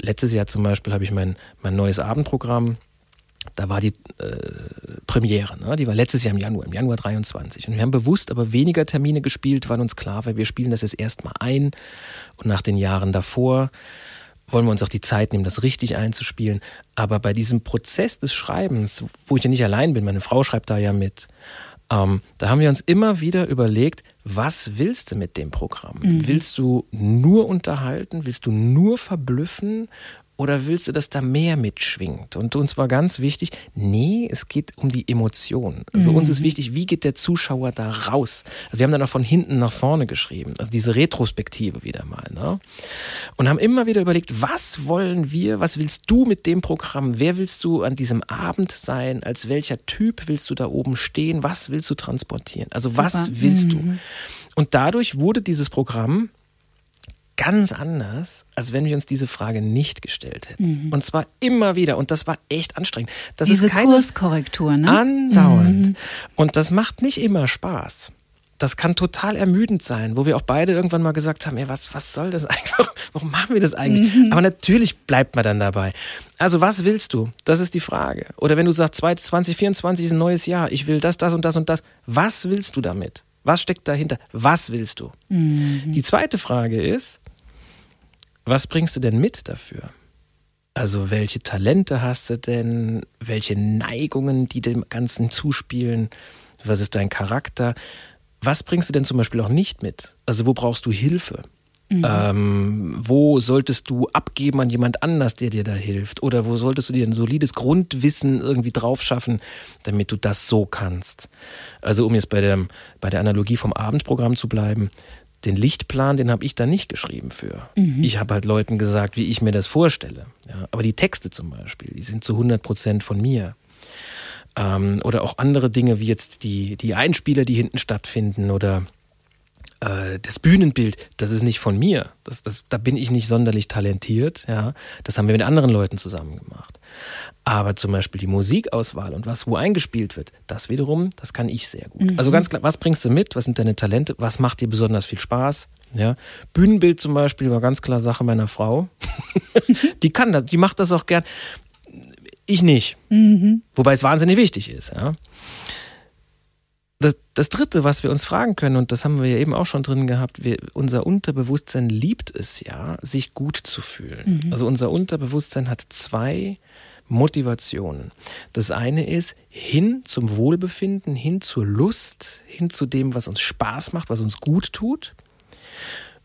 letztes Jahr zum Beispiel habe ich mein, mein neues Abendprogramm da war die äh, Premiere, ne? die war letztes Jahr im Januar, im Januar 23. Und wir haben bewusst aber weniger Termine gespielt, war uns klar, weil wir spielen das jetzt erstmal ein und nach den Jahren davor wollen wir uns auch die Zeit nehmen, das richtig einzuspielen. Aber bei diesem Prozess des Schreibens, wo ich ja nicht allein bin, meine Frau schreibt da ja mit, ähm, da haben wir uns immer wieder überlegt, was willst du mit dem Programm? Mhm. Willst du nur unterhalten? Willst du nur verblüffen? Oder willst du, dass da mehr mitschwingt? Und uns war ganz wichtig, nee, es geht um die Emotionen. Also mhm. uns ist wichtig, wie geht der Zuschauer da raus? Also wir haben dann auch von hinten nach vorne geschrieben, also diese Retrospektive wieder mal. Ne? Und haben immer wieder überlegt, was wollen wir, was willst du mit dem Programm? Wer willst du an diesem Abend sein? Als welcher Typ willst du da oben stehen? Was willst du transportieren? Also Super. was willst mhm. du? Und dadurch wurde dieses Programm ganz anders, als wenn wir uns diese Frage nicht gestellt hätten. Mhm. Und zwar immer wieder. Und das war echt anstrengend. Das diese ist keine Kurskorrektur, ne? Andauernd. Mhm. Und das macht nicht immer Spaß. Das kann total ermüdend sein, wo wir auch beide irgendwann mal gesagt haben, ey, was, was soll das <laughs> eigentlich? Warum machen wir das eigentlich? Mhm. Aber natürlich bleibt man dann dabei. Also was willst du? Das ist die Frage. Oder wenn du sagst, 2024 ist ein neues Jahr, ich will das, das und das und das. Was willst du damit? Was steckt dahinter? Was willst du? Mhm. Die zweite Frage ist, was bringst du denn mit dafür? Also welche Talente hast du denn? Welche Neigungen, die dem Ganzen zuspielen? Was ist dein Charakter? Was bringst du denn zum Beispiel auch nicht mit? Also wo brauchst du Hilfe? Mhm. Ähm, wo solltest du abgeben an jemand anders, der dir da hilft? Oder wo solltest du dir ein solides Grundwissen irgendwie drauf schaffen, damit du das so kannst? Also um jetzt bei der, bei der Analogie vom Abendprogramm zu bleiben, den Lichtplan, den habe ich da nicht geschrieben für. Mhm. Ich habe halt Leuten gesagt, wie ich mir das vorstelle. Ja, aber die Texte zum Beispiel, die sind zu 100 Prozent von mir. Ähm, oder auch andere Dinge wie jetzt die, die Einspieler, die hinten stattfinden oder äh, das Bühnenbild, das ist nicht von mir. Das, das, da bin ich nicht sonderlich talentiert. Ja, das haben wir mit anderen Leuten zusammen gemacht. Aber zum Beispiel die Musikauswahl und was wo eingespielt wird, das wiederum, das kann ich sehr gut. Mhm. Also ganz klar, was bringst du mit? Was sind deine Talente? Was macht dir besonders viel Spaß? Ja, Bühnenbild zum Beispiel war ganz klar Sache meiner Frau. <laughs> die kann das, die macht das auch gern. Ich nicht. Mhm. Wobei es wahnsinnig wichtig ist. Ja. Das, das, Dritte, was wir uns fragen können, und das haben wir ja eben auch schon drin gehabt, wir, unser Unterbewusstsein liebt es ja, sich gut zu fühlen. Mhm. Also unser Unterbewusstsein hat zwei Motivationen. Das eine ist hin zum Wohlbefinden, hin zur Lust, hin zu dem, was uns Spaß macht, was uns gut tut.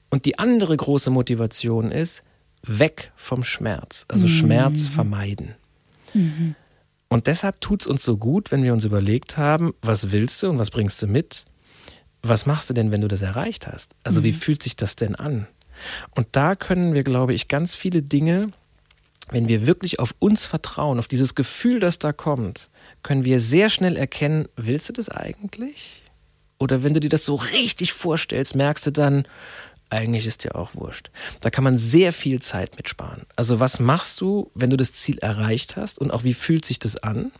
Und die andere große Motivation ist weg vom Schmerz, also mhm. Schmerz vermeiden. Mhm. Und deshalb tut es uns so gut, wenn wir uns überlegt haben, was willst du und was bringst du mit? Was machst du denn, wenn du das erreicht hast? Also mhm. wie fühlt sich das denn an? Und da können wir, glaube ich, ganz viele Dinge wenn wir wirklich auf uns vertrauen, auf dieses Gefühl, das da kommt, können wir sehr schnell erkennen, willst du das eigentlich? Oder wenn du dir das so richtig vorstellst, merkst du dann, eigentlich ist dir auch wurscht. Da kann man sehr viel Zeit mitsparen. Also was machst du, wenn du das Ziel erreicht hast und auch wie fühlt sich das an?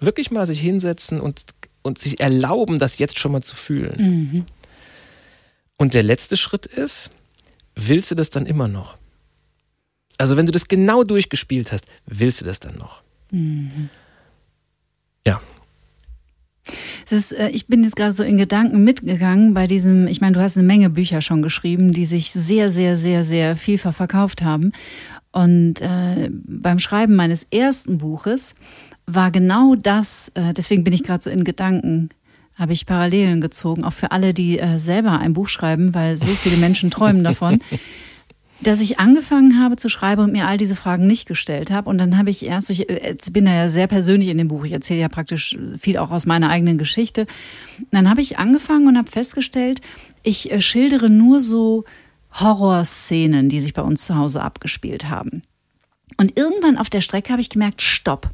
Wirklich mal sich hinsetzen und, und sich erlauben, das jetzt schon mal zu fühlen. Mhm. Und der letzte Schritt ist, willst du das dann immer noch? Also wenn du das genau durchgespielt hast, willst du das dann noch? Mhm. Ja. Ist, äh, ich bin jetzt gerade so in Gedanken mitgegangen bei diesem, ich meine, du hast eine Menge Bücher schon geschrieben, die sich sehr, sehr, sehr, sehr vielfach verkauft haben. Und äh, beim Schreiben meines ersten Buches war genau das, äh, deswegen bin ich gerade so in Gedanken, habe ich Parallelen gezogen, auch für alle, die äh, selber ein Buch schreiben, weil so viele Menschen träumen davon. <laughs> dass ich angefangen habe zu schreiben und mir all diese Fragen nicht gestellt habe. Und dann habe ich erst, ich bin ja sehr persönlich in dem Buch, ich erzähle ja praktisch viel auch aus meiner eigenen Geschichte. Dann habe ich angefangen und habe festgestellt, ich äh, schildere nur so Horrorszenen, die sich bei uns zu Hause abgespielt haben. Und irgendwann auf der Strecke habe ich gemerkt, stopp.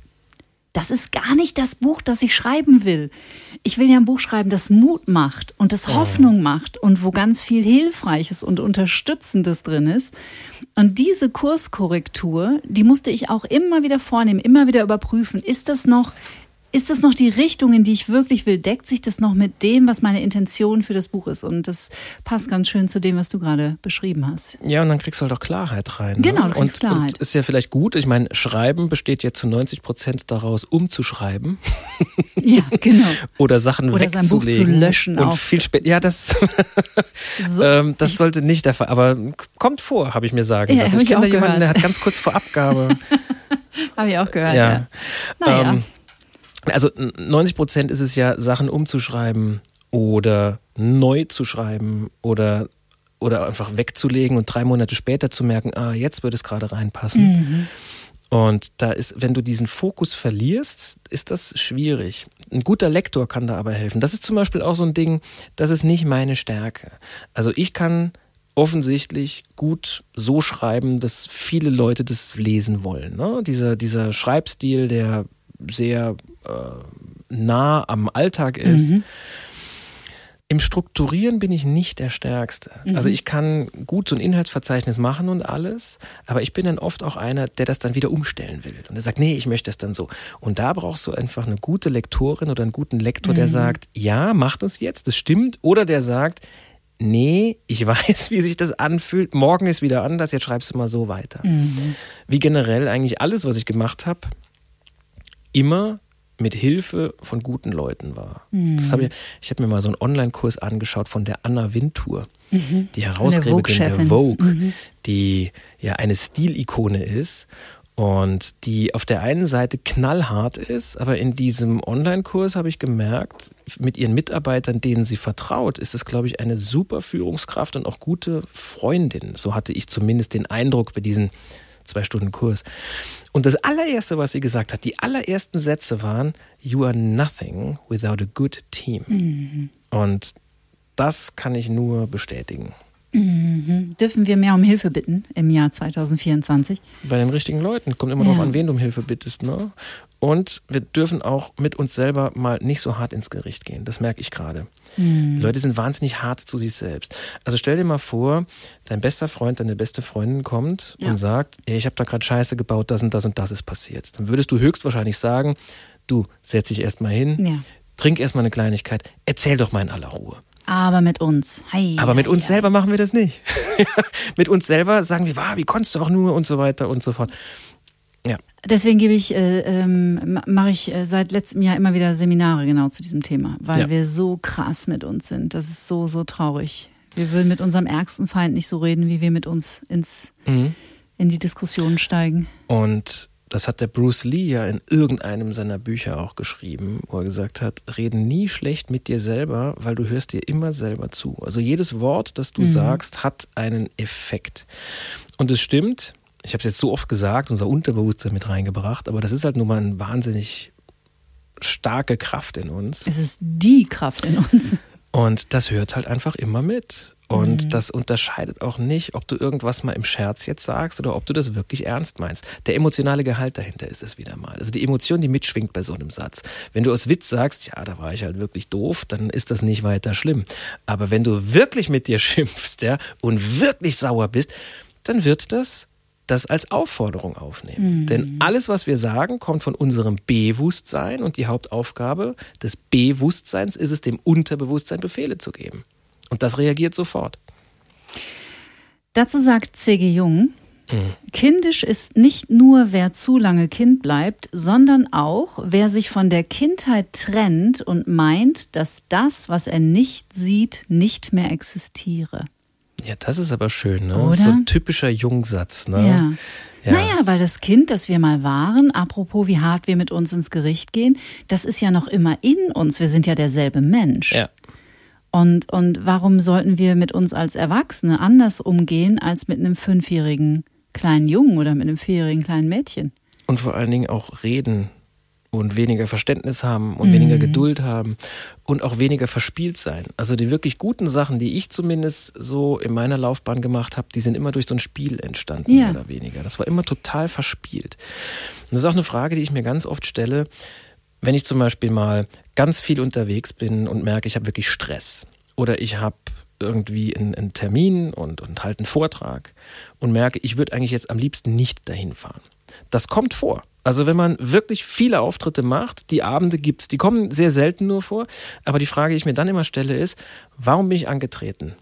Das ist gar nicht das Buch, das ich schreiben will. Ich will ja ein Buch schreiben, das Mut macht und das Hoffnung macht und wo ganz viel Hilfreiches und Unterstützendes drin ist. Und diese Kurskorrektur, die musste ich auch immer wieder vornehmen, immer wieder überprüfen. Ist das noch ist das noch die Richtung, in die ich wirklich will? Deckt sich das noch mit dem, was meine Intention für das Buch ist? Und das passt ganz schön zu dem, was du gerade beschrieben hast. Ja, und dann kriegst du halt auch Klarheit rein. Ne? Genau, du kriegst und, Klarheit. Und ist ja vielleicht gut. Ich meine, Schreiben besteht ja zu 90 Prozent daraus, umzuschreiben. Ja, genau. <laughs> Oder Sachen Oder sein wegzulegen. Buch zu löschen Und auch. viel später. Ja, das, <laughs> So. ähm, das sollte nicht der Fall. Aber kommt vor, habe ich mir sagen Ja, lassen. Ich ich kenne da jemanden, der hat ganz kurz vor Abgabe. <laughs> Habe ich auch gehört. Ja. ja. Naja. Ähm, also 90 Prozent ist es ja, Sachen umzuschreiben oder neu zu schreiben oder, oder einfach wegzulegen und drei Monate später zu merken, ah, jetzt würde es gerade reinpassen. Mhm. Und da ist, wenn du diesen Fokus verlierst, ist das schwierig. Ein guter Lektor kann da aber helfen. Das ist zum Beispiel auch so ein Ding, das ist nicht meine Stärke. Also ich kann offensichtlich gut so schreiben, dass viele Leute das lesen wollen. Ne? Dieser, dieser Schreibstil, der sehr nah am Alltag ist. Mhm. Im Strukturieren bin ich nicht der Stärkste. Mhm. Also ich kann gut so ein Inhaltsverzeichnis machen und alles, aber ich bin dann oft auch einer, der das dann wieder umstellen will. Und der sagt, nee, ich möchte das dann so. Und da brauchst du einfach eine gute Lektorin oder einen guten Lektor, Mhm. der sagt, ja, mach das jetzt, das stimmt. Oder der sagt, nee, ich <laughs> weiß, wie sich das anfühlt, morgen ist wieder anders, jetzt schreibst du mal so weiter. Mhm. Wie generell eigentlich alles, was ich gemacht habe, immer mit Hilfe von guten Leuten war. Das habe ich ich habe mir mal so einen Online-Kurs angeschaut von der Anna Wintour, die Herausgeberin der Vogue-Chefin. Vogue, die ja eine Stilikone ist und die auf der einen Seite knallhart ist, aber in diesem Online-Kurs habe ich gemerkt, mit ihren Mitarbeitern, denen sie vertraut, ist es, glaube ich, eine super Führungskraft und auch gute Freundin. So hatte ich zumindest den Eindruck bei diesen zwei Stunden Kurs. Und das allererste, was sie gesagt hat, die allerersten Sätze waren, You are nothing without a good team. Und das kann ich nur bestätigen. Mhm. Dürfen wir mehr um Hilfe bitten im Jahr 2024? Bei den richtigen Leuten. Kommt immer Ja. darauf an, wen du um Hilfe bittest. Ne? Und wir dürfen auch mit uns selber mal nicht so hart ins Gericht gehen. Das merke ich gerade. Mhm. Leute sind wahnsinnig hart zu sich selbst. Also stell dir mal vor, dein bester Freund, deine beste Freundin kommt Ja. und sagt, ey, ich habe da gerade Scheiße gebaut, das und das und das ist passiert. Dann würdest du höchstwahrscheinlich sagen, du setz dich erst mal hin, Ja. trink erst mal eine Kleinigkeit, erzähl doch mal in aller Ruhe. Aber mit uns. Hei, Aber mit uns hei. selber machen wir das nicht. <laughs> mit uns selber sagen wir, wow, wie konntest du auch nur und so weiter und so fort. Ja. Deswegen gebe ich, äh, ähm, ma- mache ich äh, seit letztem Jahr immer wieder Seminare genau zu diesem Thema, weil Ja. wir so krass mit uns sind. Das ist so, so traurig. Wir würden mit unserem ärgsten Feind nicht so reden, wie wir mit uns ins, Mhm. in die Diskussion steigen. Und das hat der Bruce Lee ja in irgendeinem seiner Bücher auch geschrieben, wo er gesagt hat, rede nie schlecht mit dir selber, weil du hörst dir immer selber zu. Also jedes Wort, das du sagst, hat einen Effekt. Und es stimmt, ich habe es jetzt so oft gesagt, unser Unterbewusstsein mit reingebracht, aber das ist halt nun mal eine wahnsinnig starke Kraft in uns. Es ist die Kraft in uns. Und das hört halt einfach immer mit. Und das unterscheidet auch nicht, ob du irgendwas mal im Scherz jetzt sagst oder ob du das wirklich ernst meinst. Der emotionale Gehalt dahinter ist es wieder mal. Also die Emotion, die mitschwingt bei so einem Satz. Wenn du aus Witz sagst, ja, da war ich halt wirklich doof, dann ist das nicht weiter schlimm. Aber wenn du wirklich mit dir <laughs> schimpfst, ja, und wirklich sauer bist, dann wird das das als Aufforderung aufnehmen. Denn alles, was wir sagen, kommt von unserem Bewusstsein und die Hauptaufgabe des Bewusstseins ist es, dem Unterbewusstsein Befehle zu geben. Und das reagiert sofort. Dazu sagt C.G. Jung, kindisch ist nicht nur, wer zu lange Kind bleibt, sondern auch, wer sich von der Kindheit trennt und meint, dass das, was er nicht sieht, nicht mehr existiere. Ja, das ist aber schön, ne? Oder? So ein typischer Jungsatz, ne? Ja. Ja. Naja, weil das Kind, das wir mal waren, apropos wie hart wir mit uns ins Gericht gehen, das ist ja noch immer in uns. Wir sind ja derselbe Mensch. Ja. Und, und warum sollten wir mit uns als Erwachsene anders umgehen als mit einem fünfjährigen kleinen Jungen oder mit einem vierjährigen kleinen Mädchen? Und vor allen Dingen auch reden und weniger Verständnis haben und weniger Geduld haben und auch weniger verspielt sein. Also die wirklich guten Sachen, die ich zumindest so in meiner Laufbahn gemacht habe, die sind immer durch so ein Spiel entstanden, Ja. mehr oder weniger. Das war immer total verspielt. Und das ist auch eine Frage, die ich mir ganz oft stelle, wenn ich zum Beispiel mal ganz viel unterwegs bin und merke, ich habe wirklich Stress oder ich habe irgendwie einen, einen Termin und, und halt einen Vortrag und merke, ich würde eigentlich jetzt am liebsten nicht dahin fahren. Das kommt vor. Also wenn man wirklich viele Auftritte macht, die Abende gibt's, die kommen sehr selten nur vor, aber die Frage, die ich mir dann immer stelle, ist, warum bin ich angetreten?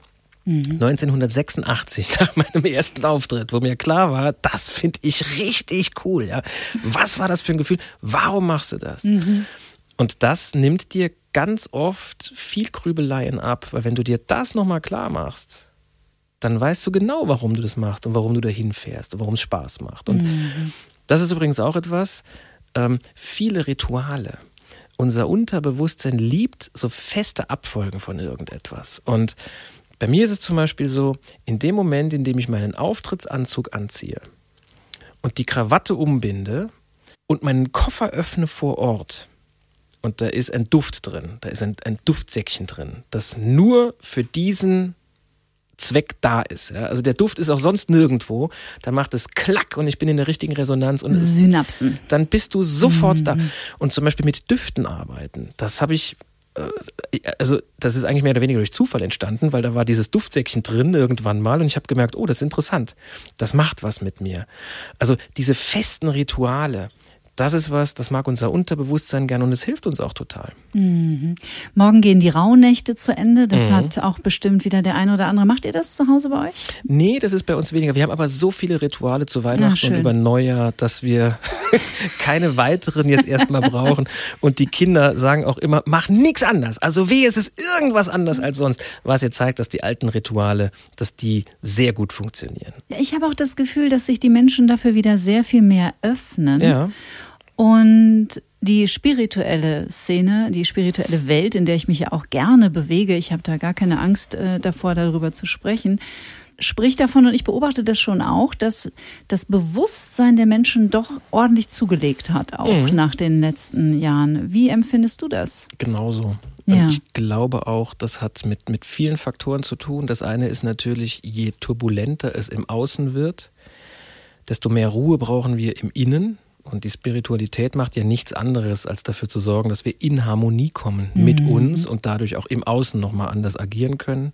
1986 mhm. <laughs> nach meinem ersten Auftritt, wo mir klar war, das finde ich richtig cool. Ja. Was war das für ein Gefühl? Warum machst du das? Mhm. Und das nimmt dir ganz oft viel Grübeleien ab, weil wenn du dir das nochmal klar machst, dann weißt du genau, warum du das machst und warum du dahin fährst und warum es Spaß macht. Und mhm. das ist übrigens auch etwas, ähm, viele Rituale. Unser Unterbewusstsein liebt so feste Abfolgen von irgendetwas. Und bei mir ist es zum Beispiel so, in dem Moment, in dem ich meinen Auftrittsanzug anziehe und die Krawatte umbinde und meinen Koffer öffne vor Ort, und da ist ein Duft drin, da ist ein, ein Duftsäckchen drin, das nur für diesen Zweck da ist. Ja? Also der Duft ist auch sonst nirgendwo. Da macht es Klack und ich bin in der richtigen Resonanz. Und Synapsen. Dann bist du sofort mhm. da. Und zum Beispiel mit Düften arbeiten, das habe ich also das ist eigentlich mehr oder weniger durch Zufall entstanden, weil da war dieses Duftsäckchen drin irgendwann mal und ich habe gemerkt, oh, das ist interessant. Das macht was mit mir. Also diese festen Rituale, das ist was, das mag unser Unterbewusstsein gern und es hilft uns auch total. Mhm. Morgen gehen die Rauhnächte zu Ende. Das mhm. hat auch bestimmt wieder der eine oder andere. Macht ihr das zu Hause bei euch? Nee, das ist bei uns weniger. Wir haben aber so viele Rituale zu Weihnachten und über Neujahr, dass wir <laughs> keine weiteren jetzt erstmal brauchen. Und die Kinder sagen auch immer, mach nichts anders. Also weh, es ist irgendwas anders als sonst. Was ihr zeigt, dass die alten Rituale, dass die sehr gut funktionieren. Ich habe auch das Gefühl, dass sich die Menschen dafür wieder sehr viel mehr öffnen. Ja. Und die spirituelle Szene, die spirituelle Welt, in der ich mich ja auch gerne bewege, ich habe da gar keine Angst äh, davor, darüber zu sprechen, spricht davon, und ich beobachte das schon auch, dass das Bewusstsein der Menschen doch ordentlich zugelegt hat, auch mhm. nach den letzten Jahren. Wie empfindest du das? Genauso. Ja. Ich glaube auch, das hat mit, mit vielen Faktoren zu tun. Das eine ist natürlich, je turbulenter es im Außen wird, desto mehr Ruhe brauchen wir im Innen. Und die Spiritualität macht ja nichts anderes, als dafür zu sorgen, dass wir in Harmonie kommen mhm. mit uns und dadurch auch im Außen nochmal anders agieren können.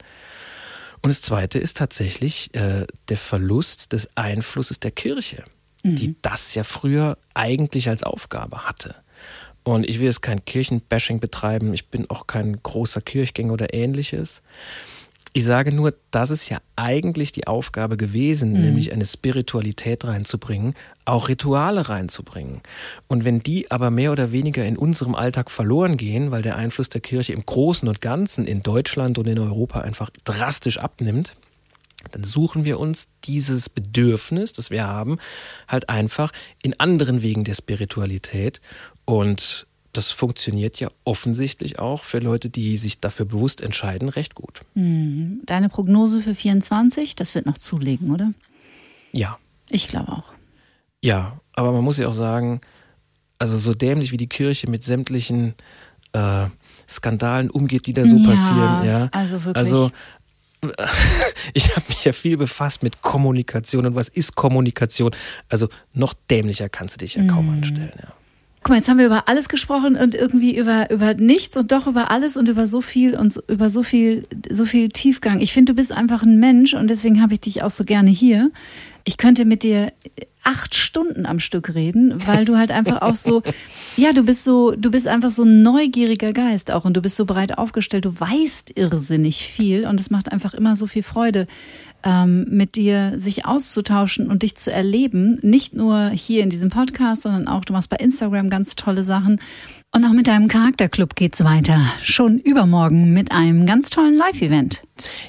Und das Zweite ist tatsächlich äh, der Verlust des Einflusses der Kirche, mhm. die das ja früher eigentlich als Aufgabe hatte. Und ich will jetzt kein Kirchenbashing betreiben, ich bin auch kein großer Kirchgänger oder ähnliches. Ich sage nur, das ist ja eigentlich die Aufgabe gewesen, mhm. nämlich eine Spiritualität reinzubringen, auch Rituale reinzubringen. Und wenn die aber mehr oder weniger in unserem Alltag verloren gehen, weil der Einfluss der Kirche im Großen und Ganzen in Deutschland und in Europa einfach drastisch abnimmt, dann suchen wir uns dieses Bedürfnis, das wir haben, halt einfach in anderen Wegen der Spiritualität. Und das funktioniert ja offensichtlich auch für Leute, die sich dafür bewusst entscheiden, recht gut. Mhm. Deine Prognose für 24, das wird noch zulegen, oder? Ja. Ich glaube auch. Ja, aber man muss ja auch sagen, also so dämlich wie die Kirche mit sämtlichen äh, Skandalen umgeht, die da so ja, passieren. Ja, also wirklich. Also <laughs> ich habe mich ja viel befasst mit Kommunikation und was ist Kommunikation. Also noch dämlicher kannst du dich ja kaum mhm. anstellen. Ja. Guck mal, jetzt haben wir über alles gesprochen und irgendwie über, über nichts und doch über alles und über so viel und über so viel, so viel Tiefgang. Ich finde, du bist einfach ein Mensch und deswegen habe ich dich auch so gerne hier. Ich könnte mit dir acht Stunden am Stück reden, weil du halt einfach auch so, <laughs> ja, du bist so, du bist einfach so ein neugieriger Geist auch und du bist so breit aufgestellt, du weißt irrsinnig viel und es macht einfach immer so viel Freude, ähm, mit dir sich auszutauschen und dich zu erleben. Nicht nur hier in diesem Podcast, sondern auch, du machst bei Instagram ganz tolle Sachen. Und auch mit deinem Charakterclub geht's weiter. Schon übermorgen mit einem ganz tollen Live-Event.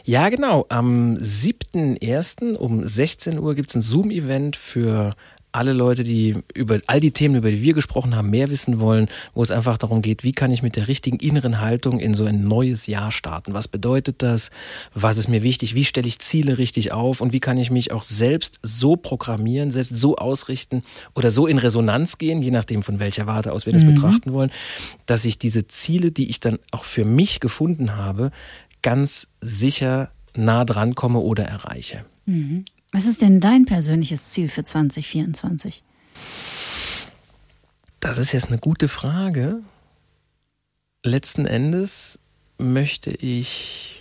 Ja, genau. Am 7.1. um 16 Uhr gibt's ein Zoom-Event für alle Leute, die über all die Themen, über die wir gesprochen haben, mehr wissen wollen, wo es einfach darum geht, wie kann ich mit der richtigen inneren Haltung in so ein neues Jahr starten? Was bedeutet das? Was ist mir wichtig? Wie stelle ich Ziele richtig auf? Und wie kann ich mich auch selbst so programmieren, selbst so ausrichten oder so in Resonanz gehen, je nachdem von welcher Warte aus wir das mhm. betrachten wollen, dass ich diese Ziele, die ich dann auch für mich gefunden habe, ganz sicher nah dran komme oder erreiche. Mhm. Was ist denn dein persönliches Ziel für 2024? Das ist jetzt eine gute Frage. Letzten Endes möchte ich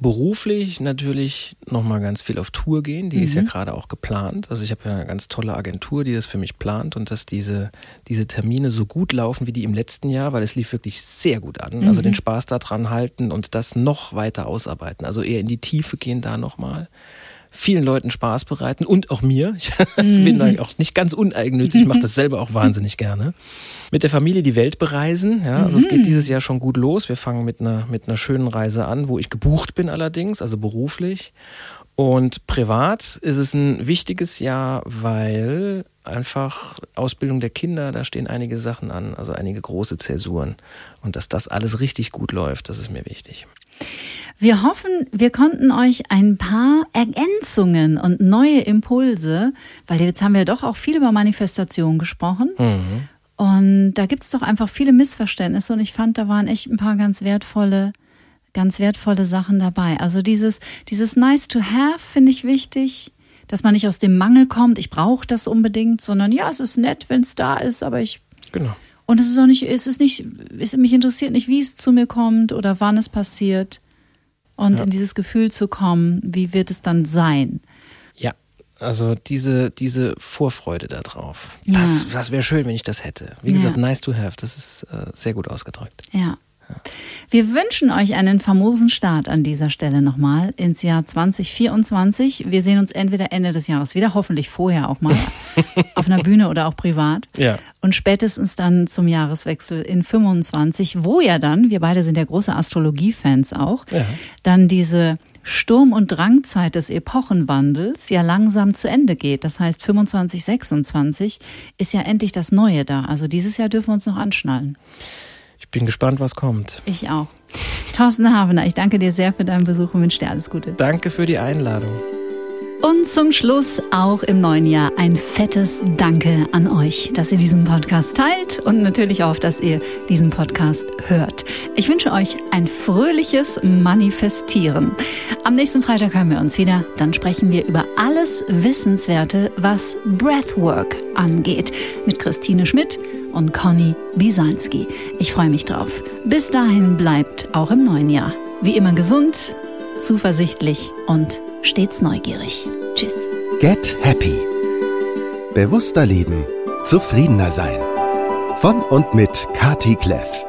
Beruflich natürlich nochmal ganz viel auf Tour gehen. Die mhm. ist ja mhm. gerade auch geplant. Also ich habe ja eine ganz tolle Agentur, die das für mich plant und dass diese, diese Termine so gut laufen wie die im letzten Jahr, weil es lief wirklich sehr gut an. Mhm. Also den Spaß daran halten und das noch weiter ausarbeiten. Also eher in die Tiefe gehen da nochmal vielen Leuten Spaß bereiten und auch mir. <laughs> Ich mhm. bin da auch nicht ganz uneigennützig, ich mache das selber auch <laughs> wahnsinnig gerne. Mit der Familie die Welt bereisen. Ja, also es geht mhm. dieses Jahr schon gut los. Wir fangen mit einer, mit einer schönen Reise an, wo ich gebucht bin allerdings, also beruflich. Und privat ist es ein wichtiges Jahr, weil einfach Ausbildung der Kinder, da stehen einige Sachen an, also einige große Zäsuren. Und dass das alles richtig gut läuft, das ist mir wichtig. Wir hoffen, wir konnten euch ein paar Ergänzungen und neue Impulse, weil jetzt haben wir doch auch viel über Manifestation gesprochen. Mhm. Und da gibt es doch einfach viele Missverständnisse und ich fand, da waren echt ein paar ganz wertvolle, ganz wertvolle Sachen dabei. Also dieses, dieses Nice to Have finde ich wichtig, dass man nicht aus dem Mangel kommt, ich brauche das unbedingt, sondern ja, es ist nett, wenn es da ist, aber ich. Genau. Und es ist auch nicht, es ist nicht, es, mich interessiert nicht, wie es zu mir kommt oder wann es passiert und ja. in dieses Gefühl zu kommen, wie wird es dann sein? Ja, also diese, diese Vorfreude darauf. Ja. Das, das wäre schön, wenn ich das hätte. Wie gesagt, nice to have, das ist äh, sehr gut ausgedrückt. Ja. Wir wünschen euch einen famosen Start an dieser Stelle nochmal ins Jahr 2024. Wir sehen uns entweder Ende des Jahres wieder, hoffentlich vorher auch mal, <laughs> auf einer Bühne oder auch privat. Ja. Und spätestens dann zum Jahreswechsel in 25, wo ja dann, wir beide sind ja große Astrologie-Fans auch, ja. dann diese Sturm- und Drangzeit des Epochenwandels ja langsam zu Ende geht. Das heißt, 25, 26 ist ja endlich das Neue da. Also dieses Jahr dürfen wir uns noch anschnallen. Ich bin gespannt, was kommt. Ich auch. Thorsten Havener, ich danke dir sehr für deinen Besuch und wünsche dir alles Gute. Danke für die Einladung. Und zum Schluss auch im neuen Jahr ein fettes Danke an euch, dass ihr diesen Podcast teilt und natürlich auch, dass ihr diesen Podcast hört. Ich wünsche euch ein fröhliches Manifestieren. Am nächsten Freitag hören wir uns wieder. Dann sprechen wir über alles Wissenswerte, was Breathwork angeht. Mit Christine Schmidt und Conny Bisanski. Ich freue mich drauf. Bis dahin bleibt auch im neuen Jahr wie immer gesund, zuversichtlich und stets neugierig. Tschüss. Get Happy. Bewusster leben, zufriedener sein. Von und mit Kati Kleff.